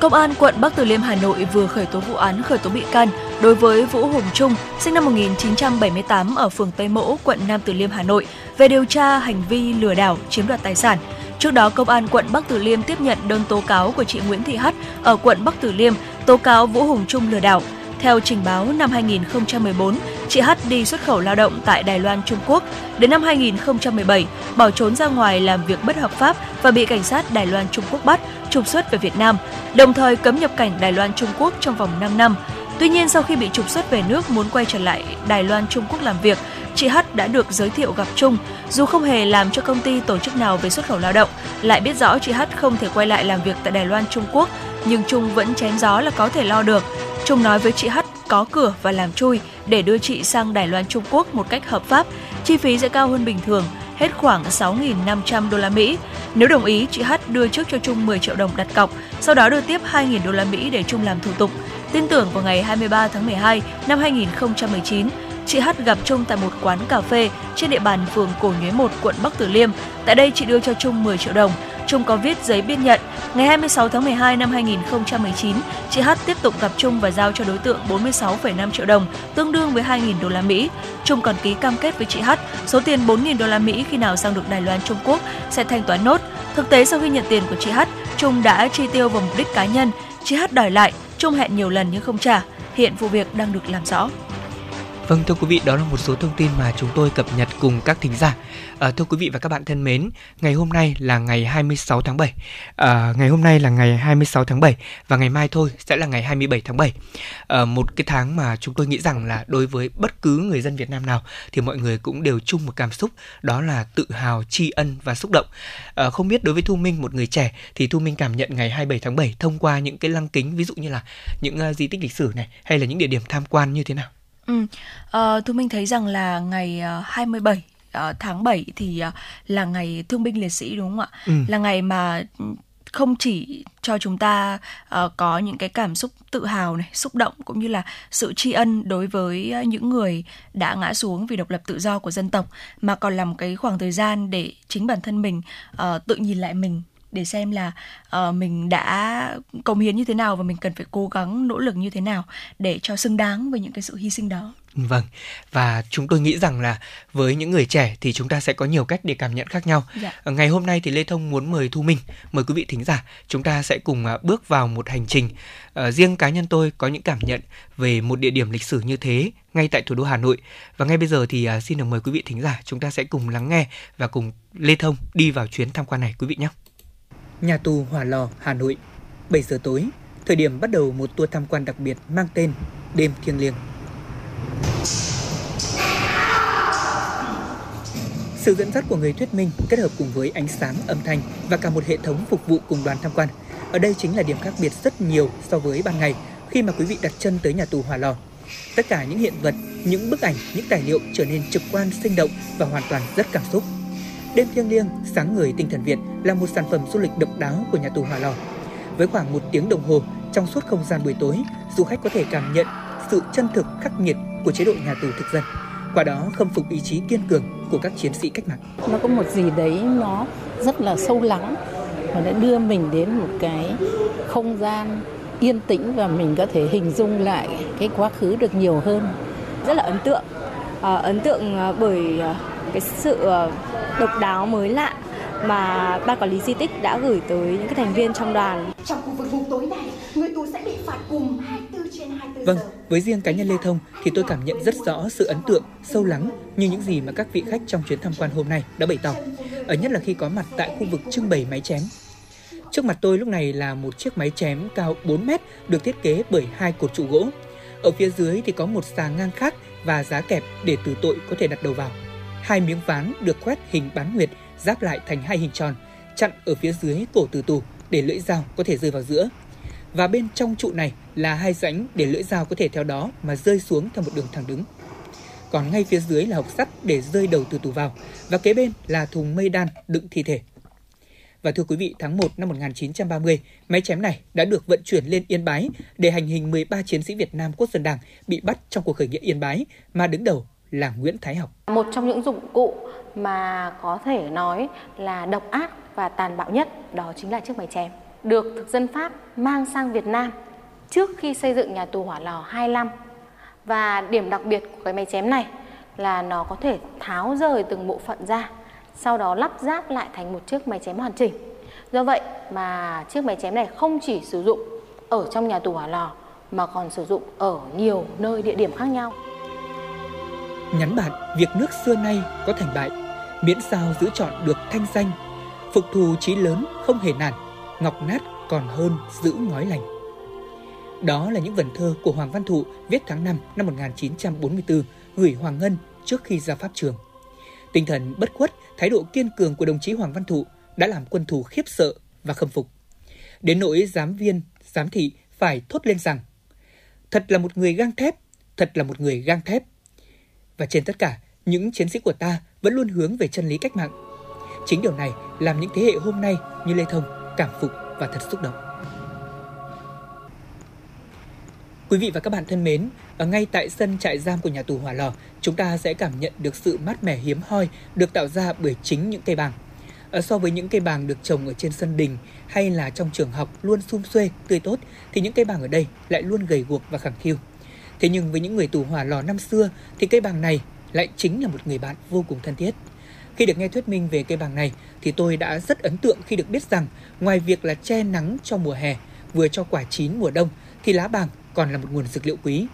Công an quận Bắc Từ Liêm Hà Nội vừa khởi tố vụ án khởi tố bị can đối với Vũ Hùng Trung, sinh năm 1978 ở phường Tây Mỗ, quận Nam Từ Liêm Hà Nội về điều tra hành vi lừa đảo chiếm đoạt tài sản. Trước đó, Công an quận Bắc Từ Liêm tiếp nhận đơn tố cáo của chị Nguyễn Thị Hắt ở quận Bắc Từ Liêm tố cáo Vũ Hùng Trung lừa đảo. Theo trình báo năm 2014, chị Hắt đi xuất khẩu lao động tại Đài Loan, Trung Quốc. Đến năm 2017, bỏ trốn ra ngoài làm việc bất hợp pháp và bị cảnh sát Đài Loan, Trung Quốc bắt, trục xuất về Việt Nam, đồng thời cấm nhập cảnh Đài Loan, Trung Quốc trong vòng 5 năm. Tuy nhiên, sau khi bị trục xuất về nước muốn quay trở lại Đài Loan, Trung Quốc làm việc, chị H đã được giới thiệu gặp Trung. Dù không hề làm cho công ty tổ chức nào về xuất khẩu lao động, lại biết rõ chị H không thể quay lại làm việc tại Đài Loan, Trung Quốc, nhưng Trung vẫn chém gió là có thể lo được. Trung nói với chị H có cửa và làm chui để đưa chị sang Đài Loan Trung Quốc một cách hợp pháp, chi phí sẽ cao hơn bình thường, hết khoảng 6.500 đô la Mỹ. Nếu đồng ý, chị H đưa trước cho Trung 10 triệu đồng đặt cọc, sau đó đưa tiếp 2.000 đô la Mỹ để Trung làm thủ tục. Tin tưởng vào ngày 23 tháng 12 năm 2019, chị H gặp Trung tại một quán cà phê trên địa bàn phường Cổ Nhuế 1, quận Bắc Từ Liêm. Tại đây chị đưa cho Trung 10 triệu đồng. Trung có viết giấy biên nhận. Ngày 26 tháng 12 năm 2019, chị H tiếp tục gặp Trung và giao cho đối tượng 46,5 triệu đồng, tương đương với 2.000 đô la Mỹ. Trung còn ký cam kết với chị H số tiền 4.000 đô la Mỹ khi nào sang được Đài Loan Trung Quốc sẽ thanh toán nốt. Thực tế sau khi nhận tiền của chị H, Trung đã chi tiêu vào mục đích cá nhân. Chị H đòi lại, Trung hẹn nhiều lần nhưng không trả. Hiện vụ việc đang được làm rõ. Vâng thưa quý vị, đó là một số thông tin mà chúng tôi cập nhật cùng các thính giả. À, thưa quý vị và các bạn thân mến, ngày hôm nay là ngày 26 tháng 7. À, ngày hôm nay là ngày 26 tháng 7 và ngày mai thôi sẽ là ngày 27 tháng 7. À, một cái tháng mà chúng tôi nghĩ rằng là đối với bất cứ người dân Việt Nam nào thì mọi người cũng đều chung một cảm xúc đó là tự hào, tri ân và xúc động. À, không biết đối với Thu Minh một người trẻ thì Thu Minh cảm nhận ngày 27 tháng 7 thông qua những cái lăng kính ví dụ như là những uh, di tích lịch sử này hay là những địa điểm tham quan như thế nào? Ừ, uh, Thu Minh thấy rằng là ngày uh, 27 uh, tháng 7 thì uh, là ngày thương binh liệt sĩ đúng không ạ? Ừ. Là ngày mà không chỉ cho chúng ta uh, có những cái cảm xúc tự hào này, xúc động cũng như là sự tri ân đối với uh, những người đã ngã xuống vì độc lập tự do của dân tộc mà còn là một cái khoảng thời gian để chính bản thân mình uh, tự nhìn lại mình để xem là uh, mình đã cống hiến như thế nào và mình cần phải cố gắng nỗ lực như thế nào để cho xứng đáng với những cái sự hy sinh đó. Vâng, và chúng tôi nghĩ rằng là với những người trẻ thì chúng ta sẽ có nhiều cách để cảm nhận khác nhau. Dạ. Ờ, ngày hôm nay thì Lê Thông muốn mời Thu Minh, mời quý vị thính giả, chúng ta sẽ cùng à, bước vào một hành trình. À, riêng cá nhân tôi có những cảm nhận về một địa điểm lịch sử như thế ngay tại thủ đô Hà Nội. Và ngay bây giờ thì à, xin được mời quý vị thính giả, chúng ta sẽ cùng lắng nghe và cùng Lê Thông đi vào chuyến tham quan này quý vị nhé. Nhà tù Hỏa Lò, Hà Nội, 7 giờ tối, thời điểm bắt đầu một tour tham quan đặc biệt mang tên Đêm Thiêng Liêng. Sự dẫn dắt của người thuyết minh kết hợp cùng với ánh sáng, âm thanh và cả một hệ thống phục vụ cùng đoàn tham quan. Ở đây chính là điểm khác biệt rất nhiều so với ban ngày khi mà quý vị đặt chân tới nhà tù Hỏa Lò. Tất cả những hiện vật, những bức ảnh, những tài liệu trở nên trực quan, sinh động và hoàn toàn rất cảm xúc. Đêm thiêng liêng, sáng người tinh thần Việt là một sản phẩm du lịch độc đáo của nhà tù Hỏa Lò. Với khoảng một tiếng đồng hồ, trong suốt không gian buổi tối, du khách có thể cảm nhận sự chân thực khắc nghiệt của chế độ nhà tù thực dân. Qua đó khâm phục ý chí kiên cường của các chiến sĩ cách mạng. Nó có một gì đấy nó rất là sâu lắng và đã đưa mình đến một cái không gian yên tĩnh và mình có thể hình dung lại cái quá khứ được nhiều hơn. Rất là ấn tượng. À, ấn tượng ờ, bởi ờ, cái sự độc đáo mới lạ mà ban quản lý di tích đã gửi tới những cái thành viên trong đoàn. Trong khu vực vùng tối này, người tù sẽ bị phạt cùng 24 trên 24 Vâng, với riêng cá nhân Lê Thông thì tôi cảm nhận rất rõ sự ấn tượng, sâu lắng như những gì mà các vị khách trong chuyến tham quan hôm nay đã bày tỏ. Ở nhất là khi có mặt tại khu vực trưng bày máy chém. Trước mặt tôi lúc này là một chiếc máy chém cao 4 mét được thiết kế bởi hai cột trụ gỗ. Ở phía dưới thì có một xà ngang khác và giá kẹp để từ tội có thể đặt đầu vào. Hai miếng ván được quét hình bán nguyệt giáp lại thành hai hình tròn, chặn ở phía dưới cổ từ tù để lưỡi dao có thể rơi vào giữa. Và bên trong trụ này là hai rãnh để lưỡi dao có thể theo đó mà rơi xuống theo một đường thẳng đứng. Còn ngay phía dưới là hộc sắt để rơi đầu từ tù vào và kế bên là thùng mây đan đựng thi thể. Và thưa quý vị, tháng 1 năm 1930, máy chém này đã được vận chuyển lên Yên Bái để hành hình 13 chiến sĩ Việt Nam Quốc dân Đảng bị bắt trong cuộc khởi nghĩa Yên Bái mà đứng đầu là Nguyễn Thái Học. Một trong những dụng cụ mà có thể nói là độc ác và tàn bạo nhất đó chính là chiếc máy chém. Được thực dân Pháp mang sang Việt Nam trước khi xây dựng nhà tù hỏa lò 25 và điểm đặc biệt của cái máy chém này là nó có thể tháo rời từng bộ phận ra, sau đó lắp ráp lại thành một chiếc máy chém hoàn chỉnh. Do vậy mà chiếc máy chém này không chỉ sử dụng ở trong nhà tù hỏa lò, mà còn sử dụng ở nhiều nơi địa điểm khác nhau nhắn bạn việc nước xưa nay có thành bại miễn sao giữ chọn được thanh danh phục thù chí lớn không hề nản ngọc nát còn hơn giữ ngói lành đó là những vần thơ của Hoàng Văn Thụ viết tháng 5 năm 1944 gửi Hoàng Ngân trước khi ra pháp trường. Tinh thần bất khuất, thái độ kiên cường của đồng chí Hoàng Văn Thụ đã làm quân thù khiếp sợ và khâm phục. Đến nỗi giám viên, giám thị phải thốt lên rằng thật là một người gang thép, thật là một người gang thép. Và trên tất cả, những chiến sĩ của ta vẫn luôn hướng về chân lý cách mạng. Chính điều này làm những thế hệ hôm nay như Lê Thông cảm phục và thật xúc động. Quý vị và các bạn thân mến, ở ngay tại sân trại giam của nhà tù Hỏa Lò, chúng ta sẽ cảm nhận được sự mát mẻ hiếm hoi được tạo ra bởi chính những cây bàng. Ở so với những cây bàng được trồng ở trên sân đình hay là trong trường học luôn sum xuê, tươi tốt, thì những cây bàng ở đây lại luôn gầy guộc và khẳng khiu. Thế nhưng với những người tù hỏa lò năm xưa thì cây bàng này lại chính là một người bạn vô cùng thân thiết. Khi được nghe thuyết minh về cây bàng này thì tôi đã rất ấn tượng khi được biết rằng ngoài việc là che nắng cho mùa hè, vừa cho quả chín mùa đông thì lá bàng còn là một nguồn dược liệu quý.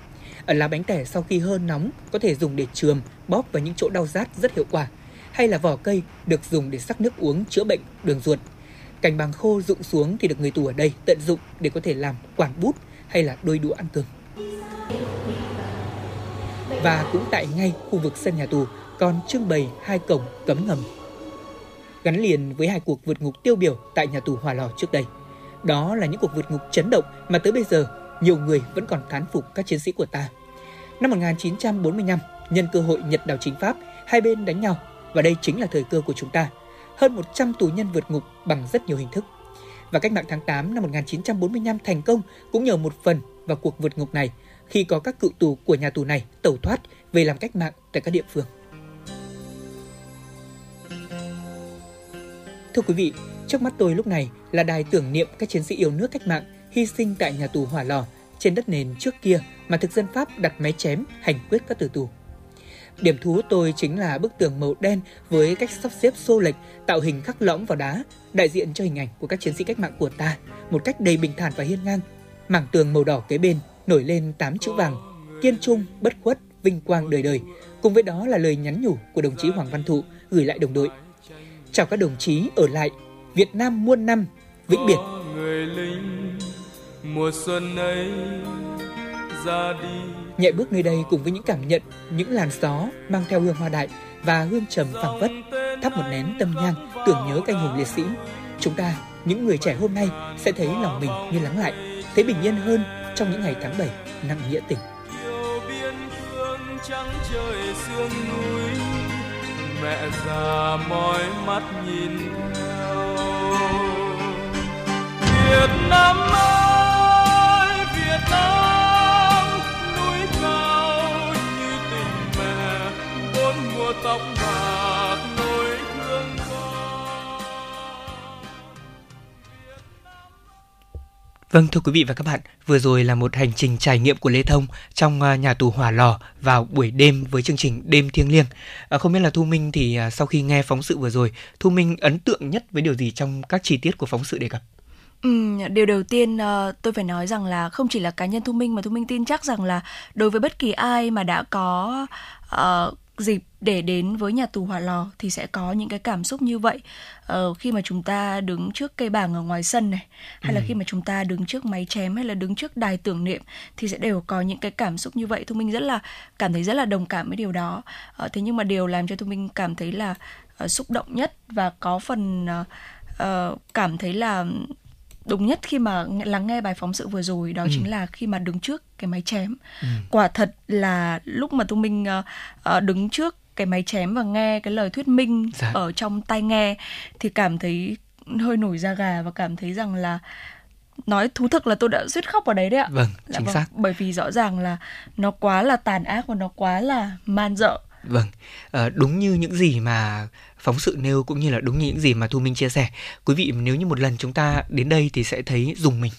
Ở lá bánh tẻ sau khi hơn nóng có thể dùng để chườm, bóp vào những chỗ đau rát rất hiệu quả. Hay là vỏ cây được dùng để sắc nước uống chữa bệnh đường ruột. Cành bằng khô rụng xuống thì được người tù ở đây tận dụng để có thể làm quản bút hay là đôi đũa ăn cơm. Và cũng tại ngay khu vực sân nhà tù còn trưng bày hai cổng cấm ngầm gắn liền với hai cuộc vượt ngục tiêu biểu tại nhà tù Hòa Lò trước đây. Đó là những cuộc vượt ngục chấn động mà tới bây giờ nhiều người vẫn còn thán phục các chiến sĩ của ta. Năm 1945, nhân cơ hội Nhật đảo chính Pháp, hai bên đánh nhau và đây chính là thời cơ của chúng ta. Hơn 100 tù nhân vượt ngục bằng rất nhiều hình thức. Và cách mạng tháng 8 năm 1945 thành công cũng nhờ một phần vào cuộc vượt ngục này khi có các cựu tù của nhà tù này tẩu thoát về làm cách mạng tại các địa phương. Thưa quý vị, trước mắt tôi lúc này là đài tưởng niệm các chiến sĩ yêu nước cách mạng hy sinh tại nhà tù Hỏa Lò trên đất nền trước kia mà thực dân Pháp đặt máy chém hành quyết các tử tù. Điểm thú tôi chính là bức tường màu đen với cách sắp xếp xô lệch, tạo hình khắc lõm vào đá, đại diện cho hình ảnh của các chiến sĩ cách mạng của ta, một cách đầy bình thản và hiên ngang. Mảng tường màu đỏ kế bên nổi lên tám chữ vàng, kiên trung, bất khuất, vinh quang đời đời. Cùng với đó là lời nhắn nhủ của đồng chí Hoàng Văn Thụ gửi lại đồng đội chào các đồng chí ở lại Việt Nam muôn năm vĩnh biệt. Người lính mùa xuân ấy ra đi. Nhẹ bước nơi đây cùng với những cảm nhận, những làn gió mang theo hương hoa đại và hương trầm phảng phất, thắp một nén tâm nhang tưởng nhớ canh hùng liệt sĩ. Chúng ta, những người trẻ hôm nay sẽ thấy lòng mình như lắng lại, thấy bình yên hơn trong những ngày tháng 7 nặng nghĩa tình. Yêu biên cương trắng trời sương núi mẹ già mỏi mắt nhìn theo Việt Nam ơi, Việt Nam, núi cao như tình mẹ, bốn mùa tóc Vâng thưa quý vị và các bạn, vừa rồi là một hành trình trải nghiệm của Lê Thông trong à, nhà tù Hỏa Lò vào buổi đêm với chương trình Đêm Thiêng Liêng. À, không biết là Thu Minh thì à, sau khi nghe phóng sự vừa rồi, Thu Minh ấn tượng nhất với điều gì trong các chi tiết của phóng sự đề cập? Ừ, điều đầu tiên uh, tôi phải nói rằng là không chỉ là cá nhân Thu Minh mà Thu Minh tin chắc rằng là đối với bất kỳ ai mà đã có uh, dịp để đến với nhà tù hỏa lò thì sẽ có những cái cảm xúc như vậy. Ờ, khi mà chúng ta đứng trước cây bảng ở ngoài sân này hay ừ. là khi mà chúng ta đứng trước máy chém hay là đứng trước đài tưởng niệm thì sẽ đều có những cái cảm xúc như vậy. Thu minh rất là cảm thấy rất là đồng cảm với điều đó. Ờ, thế nhưng mà điều làm cho thu minh cảm thấy là uh, xúc động nhất và có phần uh, uh, cảm thấy là đúng nhất khi mà lắng nghe bài phóng sự vừa rồi đó ừ. chính là khi mà đứng trước cái máy chém ừ. quả thật là lúc mà thu minh uh, uh, đứng trước cái máy chém và nghe cái lời thuyết minh dạ. ở trong tai nghe thì cảm thấy hơi nổi da gà và cảm thấy rằng là nói thú thực là tôi đã suýt khóc ở đấy đấy ạ. Vâng, dạ chính vâng. xác. Bởi vì rõ ràng là nó quá là tàn ác và nó quá là man dợ. Vâng, à, đúng như những gì mà phóng sự nêu cũng như là đúng như những gì mà Thu Minh chia sẻ. Quý vị, nếu như một lần chúng ta đến đây thì sẽ thấy dùng mình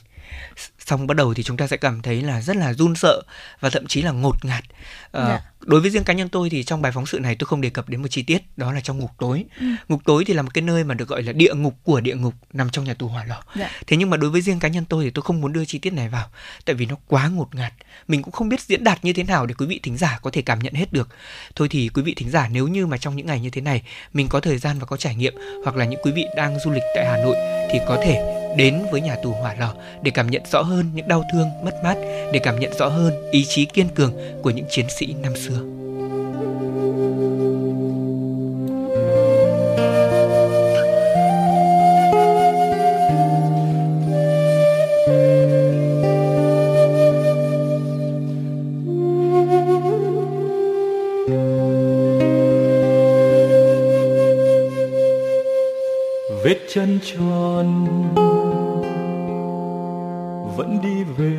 xong bắt đầu thì chúng ta sẽ cảm thấy là rất là run sợ và thậm chí là ngột ngạt à, dạ. đối với riêng cá nhân tôi thì trong bài phóng sự này tôi không đề cập đến một chi tiết đó là trong ngục tối ừ. ngục tối thì là một cái nơi mà được gọi là địa ngục của địa ngục nằm trong nhà tù hỏa lò dạ. thế nhưng mà đối với riêng cá nhân tôi thì tôi không muốn đưa chi tiết này vào tại vì nó quá ngột ngạt mình cũng không biết diễn đạt như thế nào để quý vị thính giả có thể cảm nhận hết được thôi thì quý vị thính giả nếu như mà trong những ngày như thế này mình có thời gian và có trải nghiệm hoặc là những quý vị đang du lịch tại hà nội thì có thể đến với nhà tù hỏa lò để cảm nhận rõ hơn những đau thương, mất mát, để cảm nhận rõ hơn ý chí kiên cường của những chiến sĩ năm xưa. Vết chân tròn vẫn đi về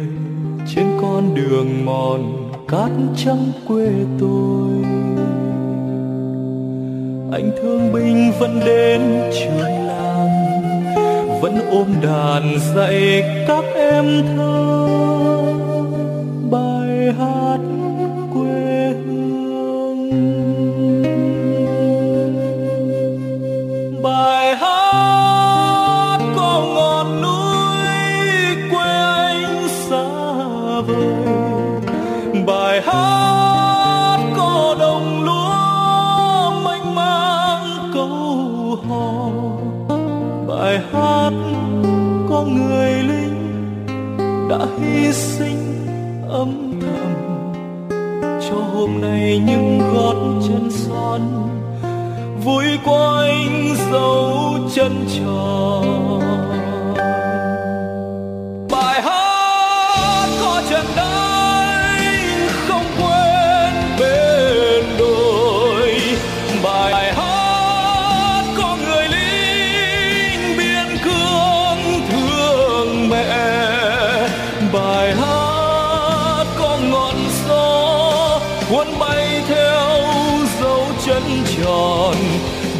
trên con đường mòn cát trắng quê tôi anh thương binh vẫn đến trường làng, vẫn ôm đàn dạy các em thơ bài hát quê. Những gót chân son vui quanh dấu chân tròn.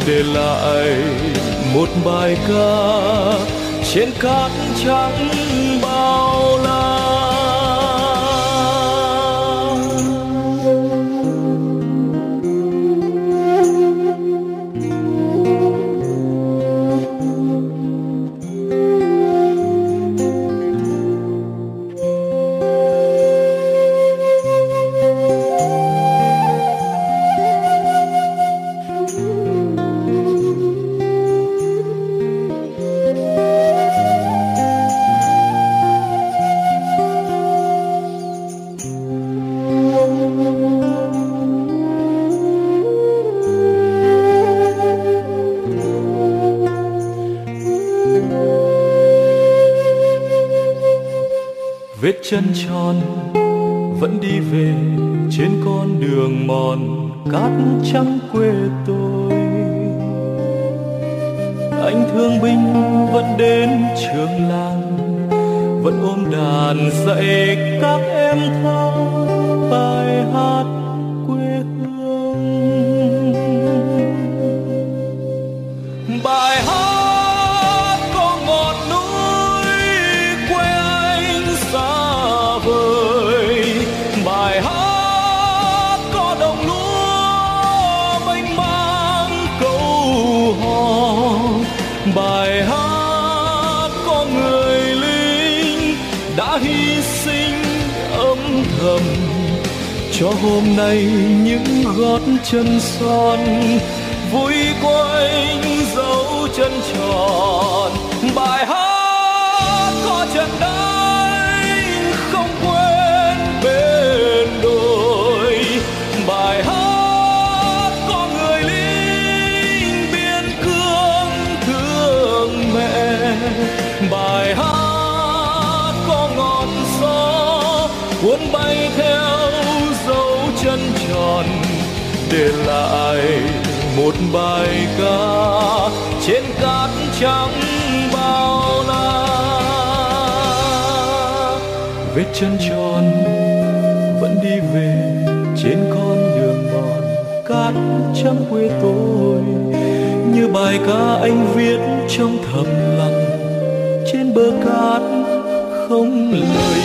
Để lại một bài ca trên cát trắng bao chân tròn, vẫn đi về trên con đường mòn cát trắng quê tôi. Anh thương binh vẫn đến trường làng, vẫn ôm đàn dạy các em thơ bài hát cho hôm nay những gót chân son vui quanh dấu chân tròn. Để lại một bài ca trên cát trắng bao la. Vết chân tròn vẫn đi về trên con đường mòn cát trắng quê tôi. Như bài ca anh viết trong thầm lặng trên bờ cát không lời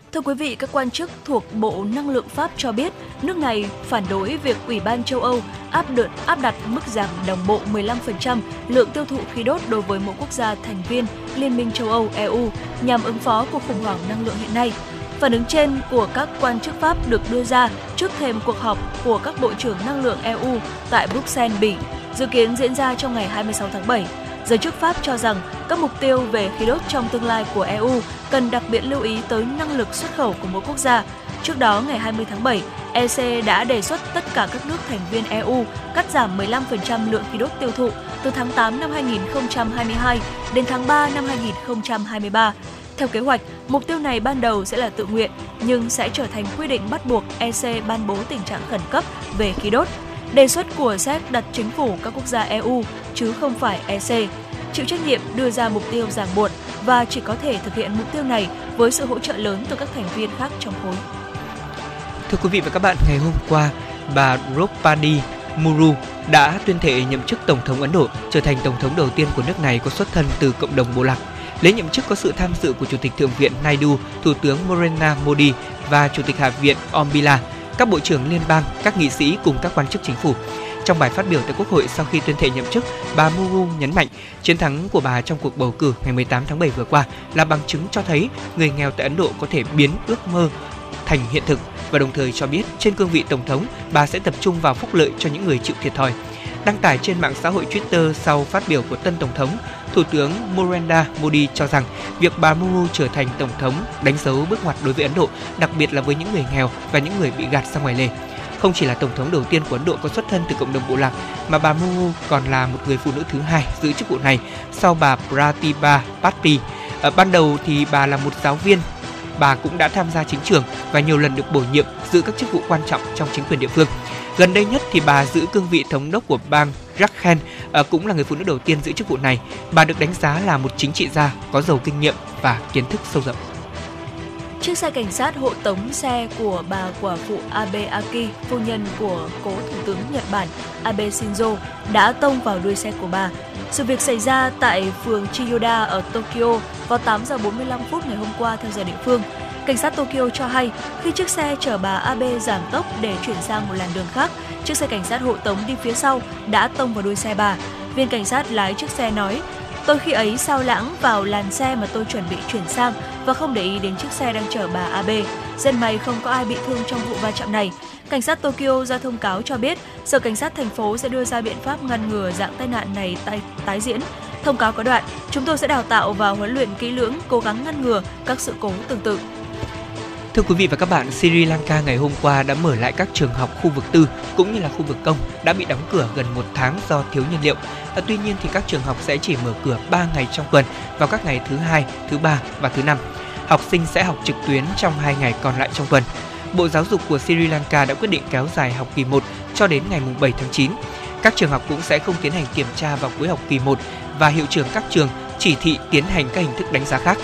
Thưa quý vị, các quan chức thuộc Bộ Năng lượng Pháp cho biết nước này phản đối việc Ủy ban châu Âu áp đợt áp đặt mức giảm đồng bộ 15% lượng tiêu thụ khí đốt đối với mỗi quốc gia thành viên Liên minh châu Âu EU nhằm ứng phó cuộc khủng hoảng năng lượng hiện nay. Phản ứng trên của các quan chức Pháp được đưa ra trước thềm cuộc họp của các bộ trưởng năng lượng EU tại Bruxelles, Bỉ, dự kiến diễn ra trong ngày 26 tháng 7. Giới chức Pháp cho rằng các mục tiêu về khí đốt trong tương lai của EU cần đặc biệt lưu ý tới năng lực xuất khẩu của mỗi quốc gia. Trước đó, ngày 20 tháng 7, EC đã đề xuất tất cả các nước thành viên EU cắt giảm 15% lượng khí đốt tiêu thụ từ tháng 8 năm 2022 đến tháng 3 năm 2023. Theo kế hoạch, mục tiêu này ban đầu sẽ là tự nguyện nhưng sẽ trở thành quy định bắt buộc EC ban bố tình trạng khẩn cấp về khí đốt. Đề xuất của séc đặt chính phủ các quốc gia EU chứ không phải EC chịu trách nhiệm đưa ra mục tiêu ràng buộc và chỉ có thể thực hiện mục tiêu này với sự hỗ trợ lớn từ các thành viên khác trong khối. Thưa quý vị và các bạn, ngày hôm qua, bà Draupadi Muru đã tuyên thệ nhậm chức Tổng thống Ấn Độ, trở thành Tổng thống đầu tiên của nước này có xuất thân từ cộng đồng bộ lạc. Lễ nhậm chức có sự tham dự của Chủ tịch Thượng viện Naidu, Thủ tướng Narendra Modi và Chủ tịch Hạ viện Om Birla, các bộ trưởng liên bang, các nghị sĩ cùng các quan chức chính phủ. Trong bài phát biểu tại Quốc hội sau khi tuyên thệ nhậm chức, bà Murmu nhấn mạnh chiến thắng của bà trong cuộc bầu cử ngày 18 tháng 7 vừa qua là bằng chứng cho thấy người nghèo tại Ấn Độ có thể biến ước mơ thành hiện thực và đồng thời cho biết trên cương vị tổng thống, bà sẽ tập trung vào phúc lợi cho những người chịu thiệt thòi. Đăng tải trên mạng xã hội Twitter sau phát biểu của tân tổng thống, Thủ tướng Narendra Modi cho rằng việc bà Murmu trở thành tổng thống đánh dấu bước ngoặt đối với Ấn Độ, đặc biệt là với những người nghèo và những người bị gạt ra ngoài lề. Không chỉ là tổng thống đầu tiên của Ấn Độ có xuất thân từ cộng đồng bộ lạc, mà bà Murmu còn là một người phụ nữ thứ hai giữ chức vụ này sau bà Pratibha Patil. Ở ờ, ban đầu thì bà là một giáo viên bà cũng đã tham gia chính trường và nhiều lần được bổ nhiệm giữ các chức vụ quan trọng trong chính quyền địa phương. Gần đây nhất thì bà giữ cương vị thống đốc của bang Jharkhand, ờ, cũng là người phụ nữ đầu tiên giữ chức vụ này. Bà được đánh giá là một chính trị gia có giàu kinh nghiệm và kiến thức sâu rộng. Chiếc xe cảnh sát hộ tống xe của bà quả phụ Abe Aki, phu nhân của cố thủ tướng Nhật Bản Abe Shinzo, đã tông vào đuôi xe của bà. Sự việc xảy ra tại phường Chiyoda ở Tokyo vào 8 giờ 45 phút ngày hôm qua theo giờ địa phương. Cảnh sát Tokyo cho hay khi chiếc xe chở bà Abe giảm tốc để chuyển sang một làn đường khác, chiếc xe cảnh sát hộ tống đi phía sau đã tông vào đuôi xe bà. Viên cảnh sát lái chiếc xe nói, Tôi khi ấy sao lãng vào làn xe mà tôi chuẩn bị chuyển sang và không để ý đến chiếc xe đang chở bà Abe. Dân may không có ai bị thương trong vụ va chạm này. Cảnh sát Tokyo ra thông cáo cho biết, Sở Cảnh sát thành phố sẽ đưa ra biện pháp ngăn ngừa dạng tai nạn này tái, tái diễn. Thông cáo có đoạn, chúng tôi sẽ đào tạo và huấn luyện kỹ lưỡng, cố gắng ngăn ngừa các sự cố tương tự. Thưa quý vị và các bạn, Sri Lanka ngày hôm qua đã mở lại các trường học khu vực tư cũng như là khu vực công đã bị đóng cửa gần một tháng do thiếu nhiên liệu. À, tuy nhiên thì các trường học sẽ chỉ mở cửa 3 ngày trong tuần vào các ngày thứ hai, thứ ba và thứ năm. Học sinh sẽ học trực tuyến trong 2 ngày còn lại trong tuần. Bộ Giáo dục của Sri Lanka đã quyết định kéo dài học kỳ 1 cho đến ngày 7 tháng 9. Các trường học cũng sẽ không tiến hành kiểm tra vào cuối học kỳ 1 và hiệu trưởng các trường chỉ thị tiến hành các hình thức đánh giá khác.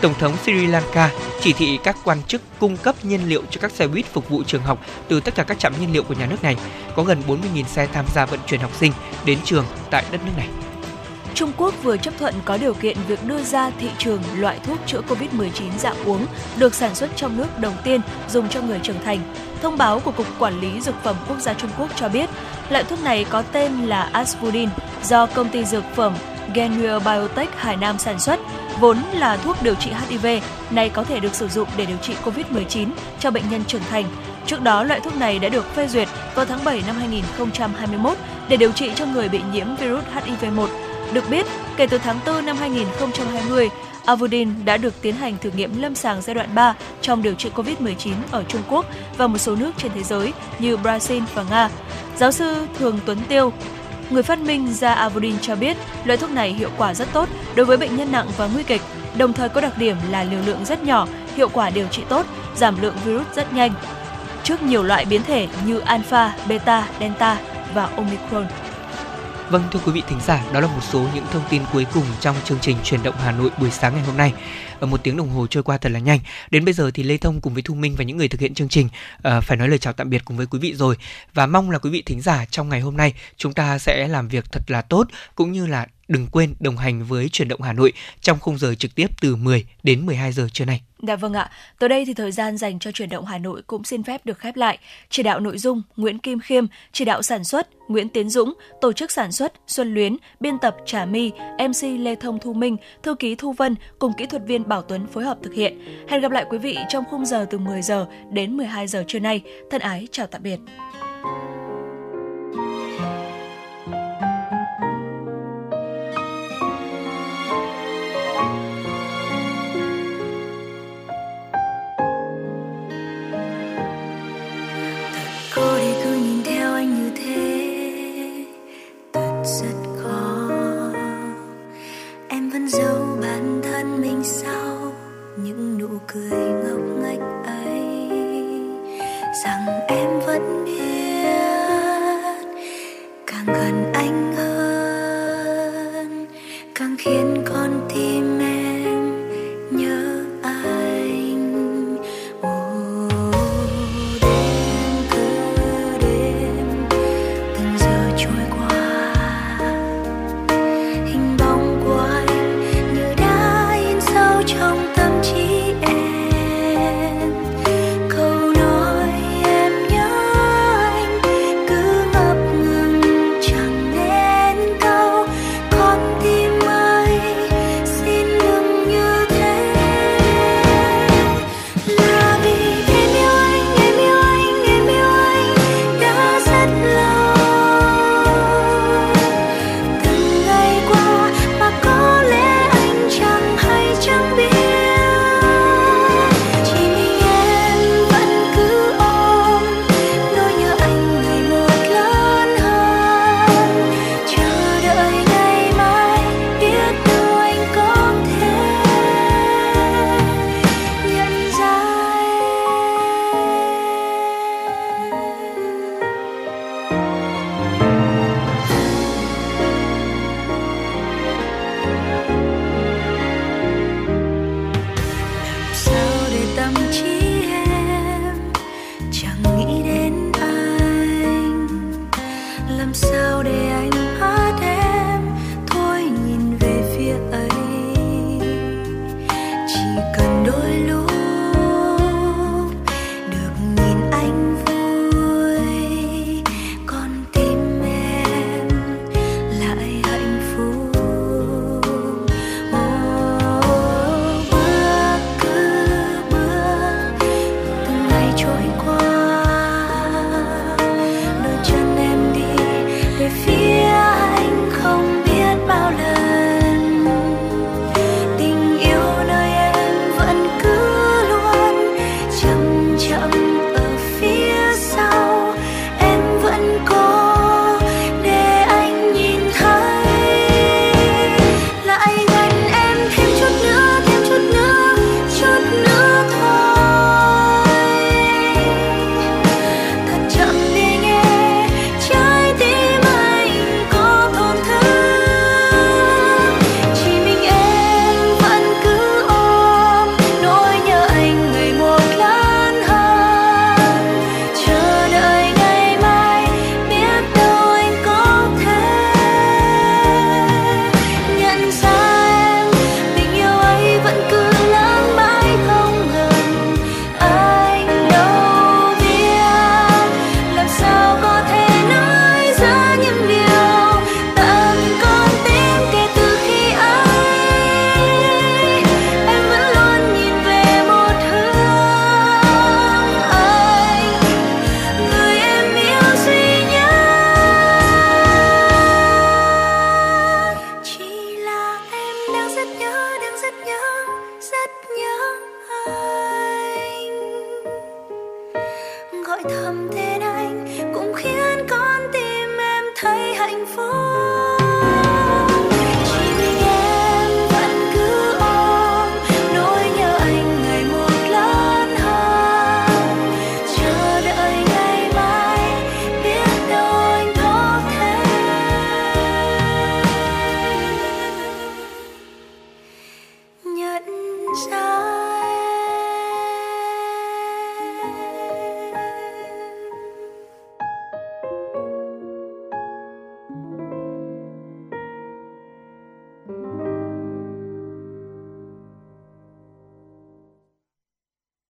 Tổng thống Sri Lanka chỉ thị các quan chức cung cấp nhiên liệu cho các xe buýt phục vụ trường học từ tất cả các trạm nhiên liệu của nhà nước này. Có gần 40.000 xe tham gia vận chuyển học sinh đến trường tại đất nước này. Trung Quốc vừa chấp thuận có điều kiện việc đưa ra thị trường loại thuốc chữa COVID-19 dạng uống được sản xuất trong nước đầu tiên dùng cho người trưởng thành. Thông báo của Cục Quản lý Dược phẩm Quốc gia Trung Quốc cho biết, loại thuốc này có tên là Asvudin do công ty dược phẩm Genuel Biotech Hải Nam sản xuất, vốn là thuốc điều trị HIV, nay có thể được sử dụng để điều trị COVID-19 cho bệnh nhân trưởng thành. Trước đó, loại thuốc này đã được phê duyệt vào tháng 7 năm 2021 để điều trị cho người bị nhiễm virus HIV-1. Được biết, kể từ tháng 4 năm 2020, Avudin đã được tiến hành thử nghiệm lâm sàng giai đoạn 3 trong điều trị COVID-19 ở Trung Quốc và một số nước trên thế giới như Brazil và Nga. Giáo sư Thường Tuấn Tiêu, người phát minh ra Avudin cho biết loại thuốc này hiệu quả rất tốt đối với bệnh nhân nặng và nguy kịch, đồng thời có đặc điểm là liều lượng rất nhỏ, hiệu quả điều trị tốt, giảm lượng virus rất nhanh trước nhiều loại biến thể như alpha, beta, delta và omicron. Vâng thưa quý vị thính giả, đó là một số những thông tin cuối cùng trong chương trình truyền động Hà Nội buổi sáng ngày hôm nay. Ở một tiếng đồng hồ trôi qua thật là nhanh. Đến bây giờ thì Lê Thông cùng với Thu Minh và những người thực hiện chương trình uh, phải nói lời chào tạm biệt cùng với quý vị rồi và mong là quý vị thính giả trong ngày hôm nay chúng ta sẽ làm việc thật là tốt cũng như là đừng quên đồng hành với truyền động Hà Nội trong khung giờ trực tiếp từ 10 đến 12 giờ trưa nay. Dạ vâng ạ, tới đây thì thời gian dành cho chuyển động Hà Nội cũng xin phép được khép lại. Chỉ đạo nội dung Nguyễn Kim Khiêm, chỉ đạo sản xuất Nguyễn Tiến Dũng, tổ chức sản xuất Xuân Luyến, biên tập Trà My, MC Lê Thông Thu Minh, thư ký Thu Vân cùng kỹ thuật viên Bảo Tuấn phối hợp thực hiện. Hẹn gặp lại quý vị trong khung giờ từ 10 giờ đến 12 giờ trưa nay. Thân ái chào tạm biệt. rất khó. Em vẫn giấu bản thân mình sau những nụ cười ngốc nghếch ấy. Rằng em vẫn